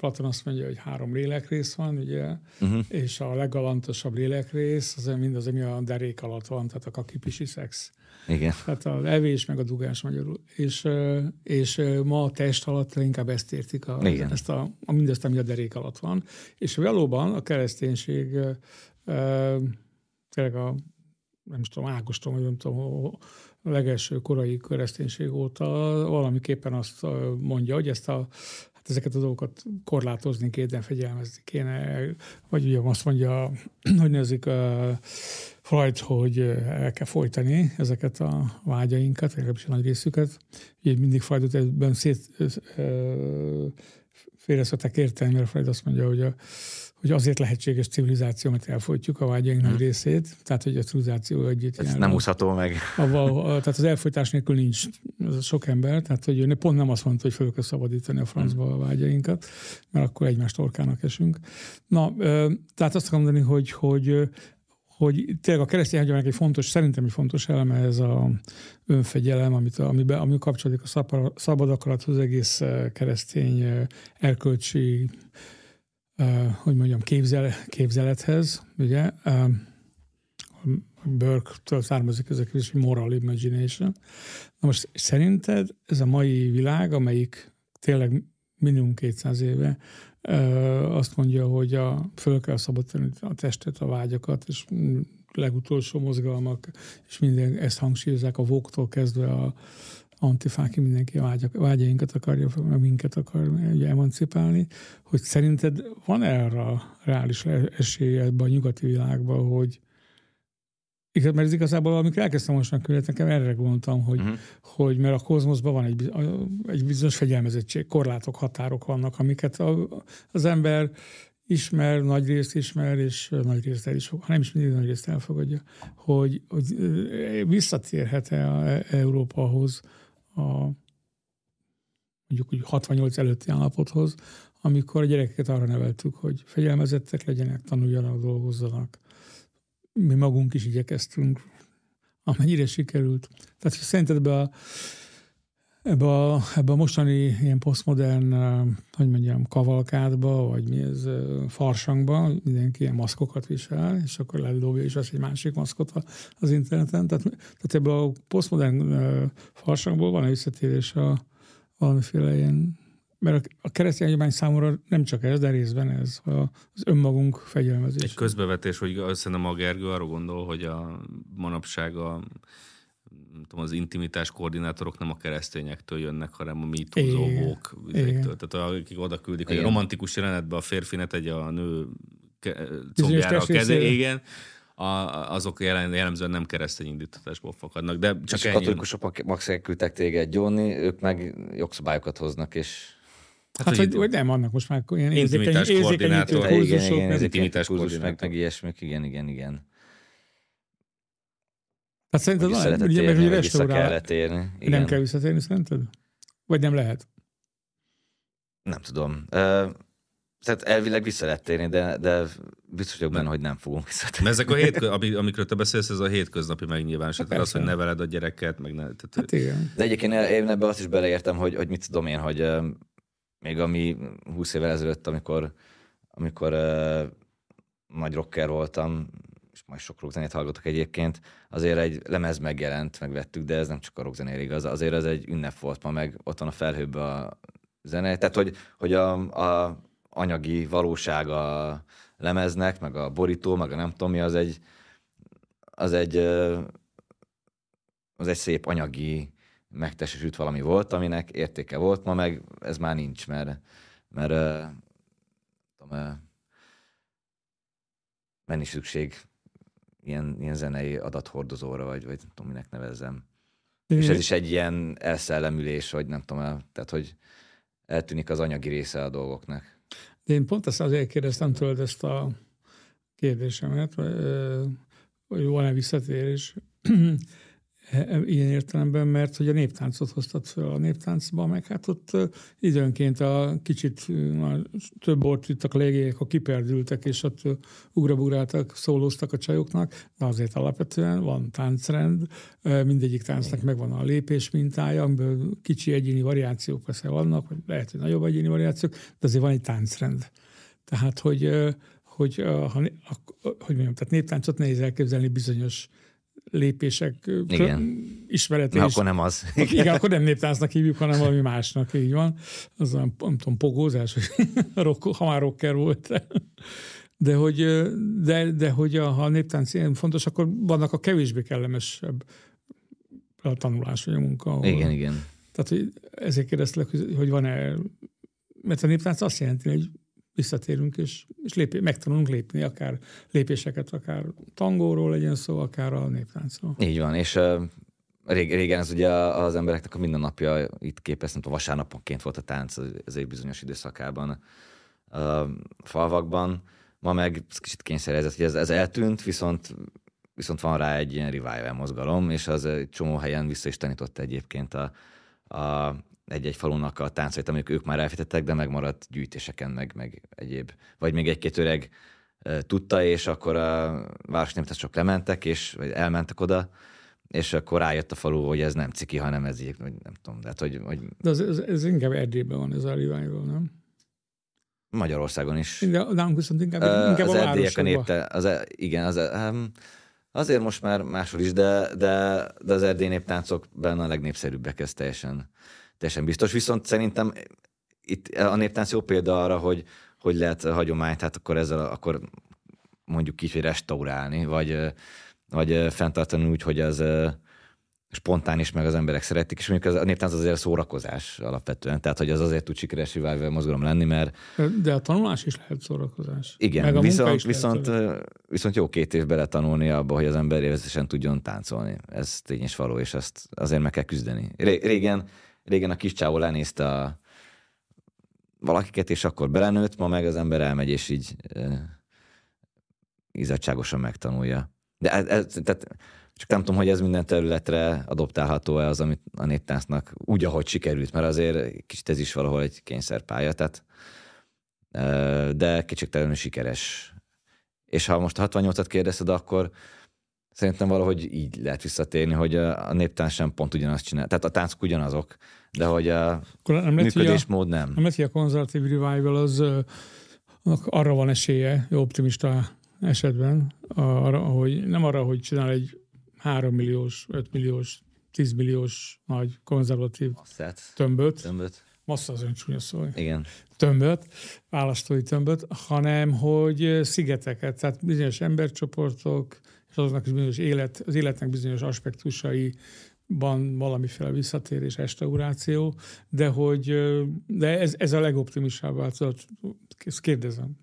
Platon azt mondja, hogy három lélekrész van, ugye, uh-huh. és a leggalantosabb lélekrész az mindaz, ami a derék alatt van, tehát a kakipisi szex. Igen. Tehát az evés meg a dugás magyarul. És, és ma a test alatt inkább ezt értik, a, Igen. ezt a, a, mindazt, ami a derék alatt van. És valóban a kereszténység tényleg a nem is tudom, Ágoston, vagy nem tudom, a legelső korai kereszténység óta valamiképpen azt mondja, hogy ezt a hát ezeket a dolgokat korlátozni kéne, fegyelmezni kéne, vagy ugye azt mondja, hogy nevezik uh, Freud, hogy el kell folytani ezeket a vágyainkat, legalábbis a nagy részüket. Ugye mindig Freudot ebben szét ö, félre szokták érteni, mert Freud azt mondja, hogy, a, hogy azért lehetséges civilizáció, mert elfolytjuk a vágyaink nagy részét, tehát hogy a civilizáció együtt Ez nem úszható meg. Avval, tehát az elfolytás nélkül nincs sok ember, tehát hogy ő pont nem azt mondta, hogy fel kell szabadítani a francba a vágyainkat, mert akkor egymást torkának esünk. Na, tehát azt akarom mondani, hogy, hogy hogy tényleg a keresztény hagyományok egy fontos, szerintem egy fontos eleme ez a önfegyelem, amit, amiben, ami kapcsolódik a szabad, akarathoz, egész keresztény erkölcsi, hogy mondjam, képzel, képzelethez, ugye. Burke-től származik ez a kérdés, hogy moral imagination. Na most szerinted ez a mai világ, amelyik tényleg minimum 200 éve azt mondja, hogy a, föl kell szabadítani a testet, a vágyakat, és legutolsó mozgalmak, és minden ezt hangsúlyozzák a voktól kezdve a antifáki mindenki a vágyak, vágyainkat akarja, meg minket akar ugye, emancipálni, hogy szerinted van erre reális esélye ebben a nyugati világban, hogy Igaz, mert ez igazából, amikor elkezdtem most a könyvet, nekem erre gondoltam, hogy, uh-huh. hogy mert a kozmoszban van egy, egy bizonyos fegyelmezettség, korlátok, határok vannak, amiket a, az ember ismer, nagy részt ismer, és nagy részt el is fog, ha nem is mindig nagy részt elfogadja, hogy, hogy visszatérhet-e a Európahoz a mondjuk úgy 68 előtti állapothoz, amikor a gyerekeket arra neveltük, hogy fegyelmezettek legyenek, tanuljanak, dolgozzanak, mi magunk is igyekeztünk, amennyire sikerült. Tehát szerinted ebbe a, ebbe a, ebbe a mostani ilyen posztmodern, hogy mondjam, kavalkádba, vagy mi ez, farsangba, mindenki ilyen maszkokat visel, és akkor ledobja is az egy másik maszkot az interneten. Tehát, tehát ebbe a posztmodern farsangból van egy visszatérés a valamiféle ilyen mert a keresztény hagyomány számomra nem csak ez, de részben ez az önmagunk fegyelmezés. Egy közbevetés, hogy szerintem a Gergő arra gondol, hogy a manapság a tudom, az intimitás koordinátorok nem a keresztényektől jönnek, hanem a mítózóvók. Tehát akik oda küldik, hogy a romantikus jelenetben a férfi ne tegye a nő combjára a kezé, igen, a, azok jelen, jellemzően nem keresztény indítatásból fakadnak, de csak és a katolikusok max elküldtek téged gyónni, ők meg jogszabályokat hoznak, és Hát, hát hogy, hogy nem, annak most már ilyen intimitás koordinátor. Igen, igen, igen, intimitás koordinátor. Meg, meg ilyesmik, igen, igen, igen. Hát szerinted van, ugye, mert ugye restaurál, kellett érni. Igen. Nem kell visszatérni, szerinted? Vagy nem lehet? Nem tudom. Uh, tehát elvileg vissza lehet térni, de, de biztos vagyok benne, hogy nem fogunk visszatérni. Mert ezek a hétkö, amikről te beszélsz, ez a hétköznapi megnyilvánulás. Hát az, hogy neveled a gyereket, meg ne, tehát... Hát igen. De egyébként én ebbe azt is beleértem, hogy, hogy mit tudom én, hogy uh, még ami 20 évvel ezelőtt, amikor, amikor uh, nagy rocker voltam, majd sok rockzenét hallgatok egyébként, azért egy lemez megjelent, megvettük, de ez nem csak a rockzenére igaz, azért ez egy ünnep volt ma, meg ott van a felhőben a zene. Tehát, hogy, hogy a, a, anyagi valósága a lemeznek, meg a borító, meg a nem tudom mi, az egy, az egy, az egy szép anyagi megtestesült valami volt, aminek értéke volt, ma meg ez már nincs, mert, mert tudom, menni szükség ilyen, ilyen zenei adathordozóra, vagy, vagy nem tudom, minek nevezzem. És ez is egy ilyen elszellemülés, vagy nem tudom, tehát hogy eltűnik az anyagi része a dolgoknak. De én pont ezt azért kérdeztem tőled ezt a kérdésemet, hogy van-e visszatérés ilyen értelemben, mert hogy a néptáncot hoztad fel a néptáncba, meg hát ott időnként a kicsit a több bort ittak a légélyek, a kiperdültek, és ott ugrabugráltak, szólóztak a csajoknak, de azért alapvetően van táncrend, mindegyik táncnak megvan a lépés mintája, amiből kicsi egyéni variációk persze vannak, vagy lehet, hogy nagyobb egyéni variációk, de azért van egy táncrend. Tehát, hogy, hogy, ha, hogy mondjam, tehát néptáncot nehéz elképzelni bizonyos lépések igen. ismerete. Na, akkor nem az. Igen. igen, akkor nem néptáncnak hívjuk, hanem valami másnak, így van. Az nem, nem tudom, pogózás, rock, ha már rocker volt. De hogy, de, de hogy a, ha a néptánc ilyen fontos, akkor vannak a kevésbé kellemesebb a tanulás vagy a munka. Ahol, igen, igen. Tehát hogy ezért kérdeztelek, hogy van-e, mert a néptánc azt jelenti, hogy visszatérünk, és, és lép, megtanulunk lépni, akár lépéseket, akár tangóról legyen szó, akár a néptáncról. Így van, és uh, régen ez ugye az embereknek a mindennapja itt képes, nem tudom, vasárnaponként volt a tánc az egy bizonyos időszakában a falvakban. Ma meg kicsit kényszerezett, hogy ez, ez eltűnt, viszont viszont van rá egy ilyen revival mozgalom, és az egy csomó helyen vissza is tanította egyébként a, a egy-egy falunak a táncait, amik ők már elfitettek, de megmaradt gyűjtéseken, meg, meg egyéb. Vagy még egy-két öreg tudta, és akkor a csak lementek, és vagy elmentek oda, és akkor rájött a falu, hogy ez nem ciki, hanem ez így, nem tudom. Tehát, hogy, hogy... De ez, ez, ez inkább Erdélyben van ez a revival, nem? Magyarországon is. De nálunk viszont inkább, uh, inkább az a erdélyek a népte, az, e- igen, az, um, azért most már máshol is, de, de, de az erdély néptáncok benne a legnépszerűbbek, ez teljesen, teljesen biztos. Viszont szerintem itt a néptánc jó példa arra, hogy, hogy lehet hagyományt, hát akkor ezzel akkor mondjuk kicsit restaurálni, vagy, vagy fenntartani úgy, hogy az spontán is, meg az emberek szeretik, és mondjuk a néptánc azért szórakozás alapvetően, tehát hogy az azért tud sikeres revival mozgalom lenni, mert... De a tanulás is lehet szórakozás. Igen, meg a viszont, viszont, viszont jó két év bele tanulni abba, hogy az ember élvezesen tudjon táncolni. Ez tényes való, és ezt azért meg kell küzdeni. Régen Régen a kis csávó lenézte a valakiket, és akkor belenőtt, ma meg az ember elmegy, és így e, izzadságosan megtanulja. De ez, tehát csak nem tudom, hogy ez minden területre adoptálható-e az, amit a néptáncnak úgy, ahogy sikerült, mert azért kicsit ez is valahol egy kényszerpálya, tehát de kétségtelenül sikeres. És ha most a 68-at kérdezted, akkor Szerintem valahogy így lehet visszatérni, hogy a néptánc sem pont ugyanazt csinál. Tehát a táncok ugyanazok, de hogy a nem működésmód nem. Nem lehet, hogy a konzervatív revival az arra van esélye, optimista esetben, arra, hogy nem arra, hogy csinál egy 3 milliós, 5 milliós, 10 milliós nagy konzervatív Masszát. tömböt. Tömböt. Massza az öncsúnya szó. Igen. Tömböt, választói tömböt, hanem hogy szigeteket, tehát bizonyos embercsoportok, és azoknak is bizonyos élet, az életnek bizonyos aspektusaiban valamiféle visszatérés, restauráció, de hogy de ez, ez a legoptimistább változat. Ezt kérdezem.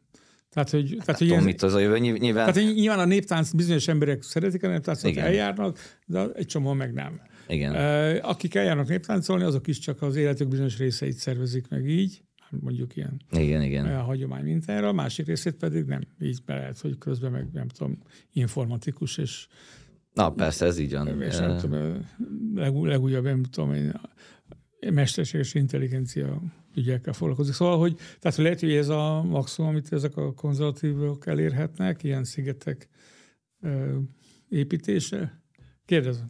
Tehát, hogy, tehát, hát hogy tudom, mit az a jövő, nyilván. Tehát, nyilván a néptánc, bizonyos emberek szeretik a néptáncot, Igen. eljárnak, de egy csomó meg nem. Igen. Akik eljárnak néptáncolni, azok is csak az életük bizonyos részeit szervezik meg így mondjuk ilyen igen, igen. A hagyomány mintára, a másik részét pedig nem. Így be lehet, hogy közben meg nem tudom, informatikus és Na persze, ez így van. És nem tudom, leg, legújabb, nem tudom én, mesterséges intelligencia ügyekkel foglalkozik. Szóval, hogy, tehát lehet, hogy ez a maximum, amit ezek a konzervatívok elérhetnek, ilyen szigetek építése? Kérdezem.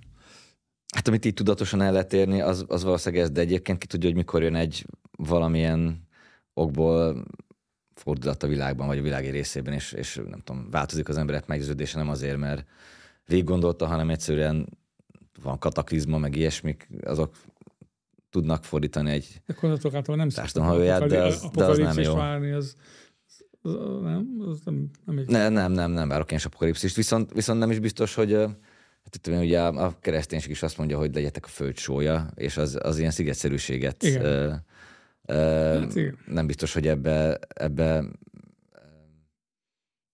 Hát amit így tudatosan el lehet érni, az, az valószínűleg ez, de egyébként ki tudja, hogy mikor jön egy valamilyen okból fordulat a világban, vagy a világ részében, és, és nem tudom, változik az emberek meggyőződése nem azért, mert végig gondolta, hanem egyszerűen van kataklizma, meg ilyesmik, azok tudnak fordítani egy által nem társadalomhajóját, de az, de az nem jó. Várni, az, az, nem, az nem, nem. Ne, nem, nem, nem várok én is apokalipszist, viszont, viszont nem is biztos, hogy hát tudom, ugye a kereszténység is azt mondja, hogy legyetek a föld sója, és az, az ilyen szigetszerűséget Igen. ö, ö, Hát igen. nem biztos, hogy ebbe, ebbe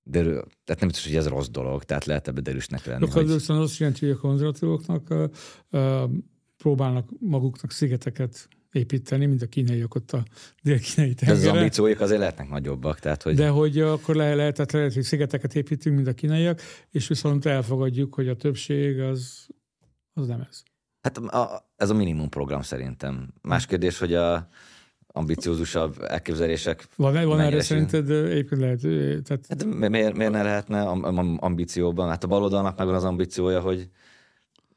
derül, tehát nem biztos, hogy ez rossz dolog, tehát lehet ebbe derűsnek lenni. Akkor Hogy, viszont azt jelenti, hogy a konzervatívoknak próbálnak maguknak szigeteket építeni, mint a kínaiak ott a dél-kínai de az tengerre. ambícióik azért lehetnek nagyobbak, tehát hogy De hogy akkor le, lehet, tehát lehet, hogy szigeteket építünk, mint a kínaiak, és viszont elfogadjuk, hogy a többség az, az nem ez. Hát a, ez a minimum program szerintem. Más kérdés, hogy a ambiciózusabb elképzelések Van, van erre szerinted egyébként lehet, tehát Hát mi- miért, miért ne lehetne am- am- ambícióban? Hát a baloldalnak megvan az ambíciója, hogy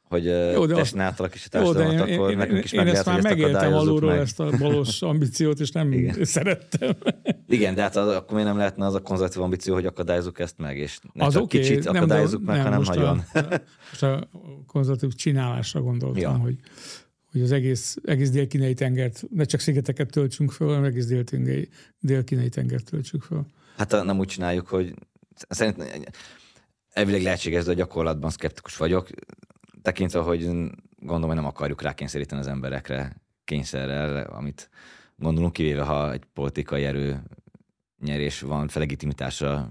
hogy Jó, de azt- átalakítsa a de társadalmat, én, akkor én, nekünk is én meg ezt lehet, már megéltem alulról, meg. ezt a balos ambíciót, és nem Igen. szerettem. Igen, de hát az, akkor miért nem lehetne az a konzervatív ambíció, hogy akadályozzuk ezt meg, és ne az csak oké, kicsit nem, akadályozzuk de, meg, nem, hanem most nagyon. A, most a konzervatív csinálásra gondoltam, Ja. hogy, hogy az egész, egész dél-kínai tengert, ne csak szigeteket töltsünk föl, hanem egész dél-kínai, dél-kínai tengert töltsük föl. Hát nem úgy csináljuk, hogy szerintem elvileg lehetséges, de a gyakorlatban szkeptikus vagyok, tekintve, hogy gondolom, hogy nem akarjuk rákényszeríteni az emberekre kényszerrel, amit gondolunk, kivéve ha egy politikai erő nyerés van, felegitimitásra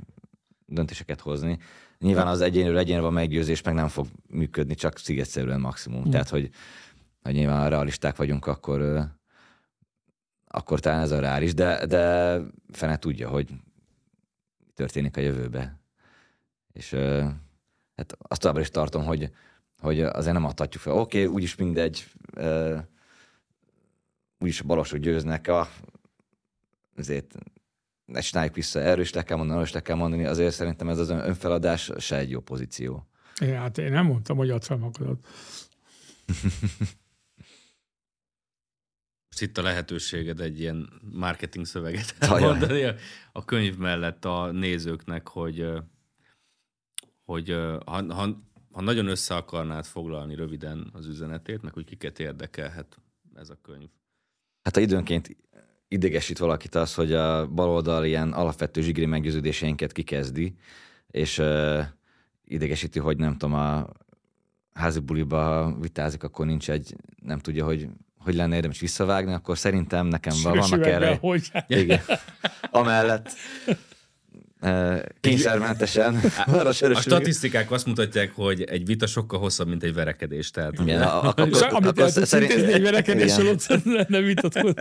döntéseket hozni. Nyilván az egyénről egyénre van meggyőzés, meg nem fog működni, csak szigetszerűen maximum. Mm. Tehát, hogy, hogy nyilván ha realisták vagyunk, akkor, akkor talán ez a reális, de, de fene tudja, hogy mi történik a jövőbe. És hát azt továbbra is tartom, hogy, hogy azért nem adhatjuk fel. Oké, okay, úgyis mindegy, úgyis a balosok győznek, a, azért ne csináljuk vissza, erről is le kell mondani, arról is le kell mondani, azért szerintem ez az ön- önfeladás se egy jó pozíció. Én, hát én nem mondtam, hogy add fel magadat. Most itt a lehetőséged egy ilyen marketing szöveget mondani a- a könyv mellett a nézőknek, hogy, hogy ha, ha, ha nagyon össze akarnád foglalni röviden az üzenetét, meg hogy kiket érdekelhet ez a könyv. Hát ha időnként idegesít valakit az, hogy a baloldal ilyen alapvető zsigri meggyőződéseinket kikezdi, és uh, idegesíti, hogy nem tudom, a házi buliba vitázik, akkor nincs egy, nem tudja, hogy hogy lenne érdemes visszavágni, akkor szerintem nekem vannak Sürgős erre. Hogy? Igen. Amellett kényszermentesen. A üveg- statisztikák azt mutatják, hogy egy vita sokkal hosszabb, mint egy verekedés. Tehát Igen, a- a- És akkor- amit akkor szerint- egy verekedéssel, ott vitatkozni.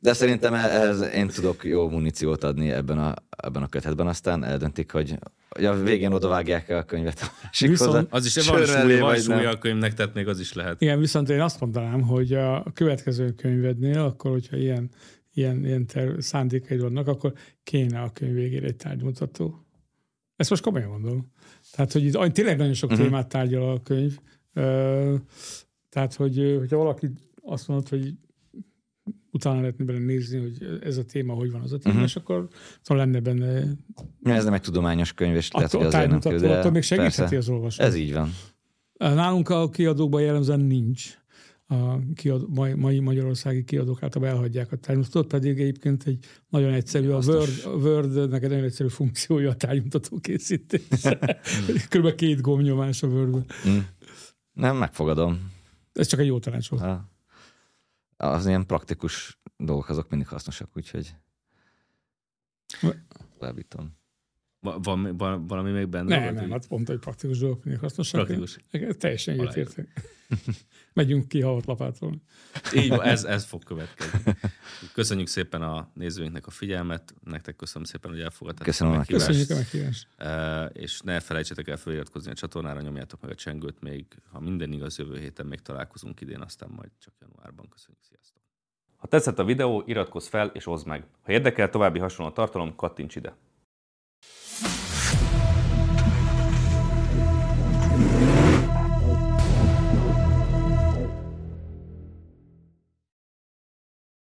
De szerintem ez, én tudok jó muníciót adni ebben a, ebben a kötetben, aztán eldöntik, hogy, hogy a végén odavágják a könyvet a. Viszont- az is van súlya, van súlya a könyvnek, tehát még az is lehet. Igen, viszont én azt mondanám, hogy a következő könyvednél, akkor, hogyha ilyen, ilyen, ilyen ter- szándékaid vannak, akkor kéne a könyv végére egy tárgymutató. Ezt most komolyan mondom. Tehát, hogy itt tényleg nagyon sok Mhm. témát tárgyal a könyv. Tehát, hogy hogyha valaki azt mondod, hogy utána lehetne bele nézni, hogy ez a téma, hogy van az a téma, Mhm. és akkor szóval lenne benne Ez nem egy tudományos könyv, és lehet, hogy azért nem kell, de attól még segítheti persze, az olvasót. Ez így van. Nálunk a kiadókban jellemzően nincs. A kiadó, mai, mai magyarországi kiadók általában elhagyják a tárgymutatót, pedig egyébként egy nagyon egyszerű, a Word, a Word-nek egy nagyon egyszerű funkciója a tárgymutató készítés. Körülbelül két gombnyomás a word Mm. Nem, megfogadom. Ez csak egy jó tanács volt. Ha. Az ilyen praktikus dolgok azok mindig hasznosak, úgyhogy továbbítom. Va- Van, van valami még benne? Nem, Vagy nem, így? hát pont, hogy praktikus dolgok mindig hasznosak. Praktikus. Teljesen egyetértek. Megyünk ki havat lapátolni. Így van, ez, ez fog következni. Köszönjük szépen a nézőinknek a figyelmet, nektek köszönöm szépen, hogy elfogadtátok Köszönöm a meghívást. Köszönjük a meghívást. Eh, és ne felejtsetek el feliratkozni a csatornára, nyomjátok meg a csengőt még, ha minden igaz, jövő héten még találkozunk idén, aztán majd csak januárban. Köszönjük, sziasztok! Ha tetszett a videó, iratkozz fel és oszd meg. Ha érdekel további hasonló tartalom, kattints ide!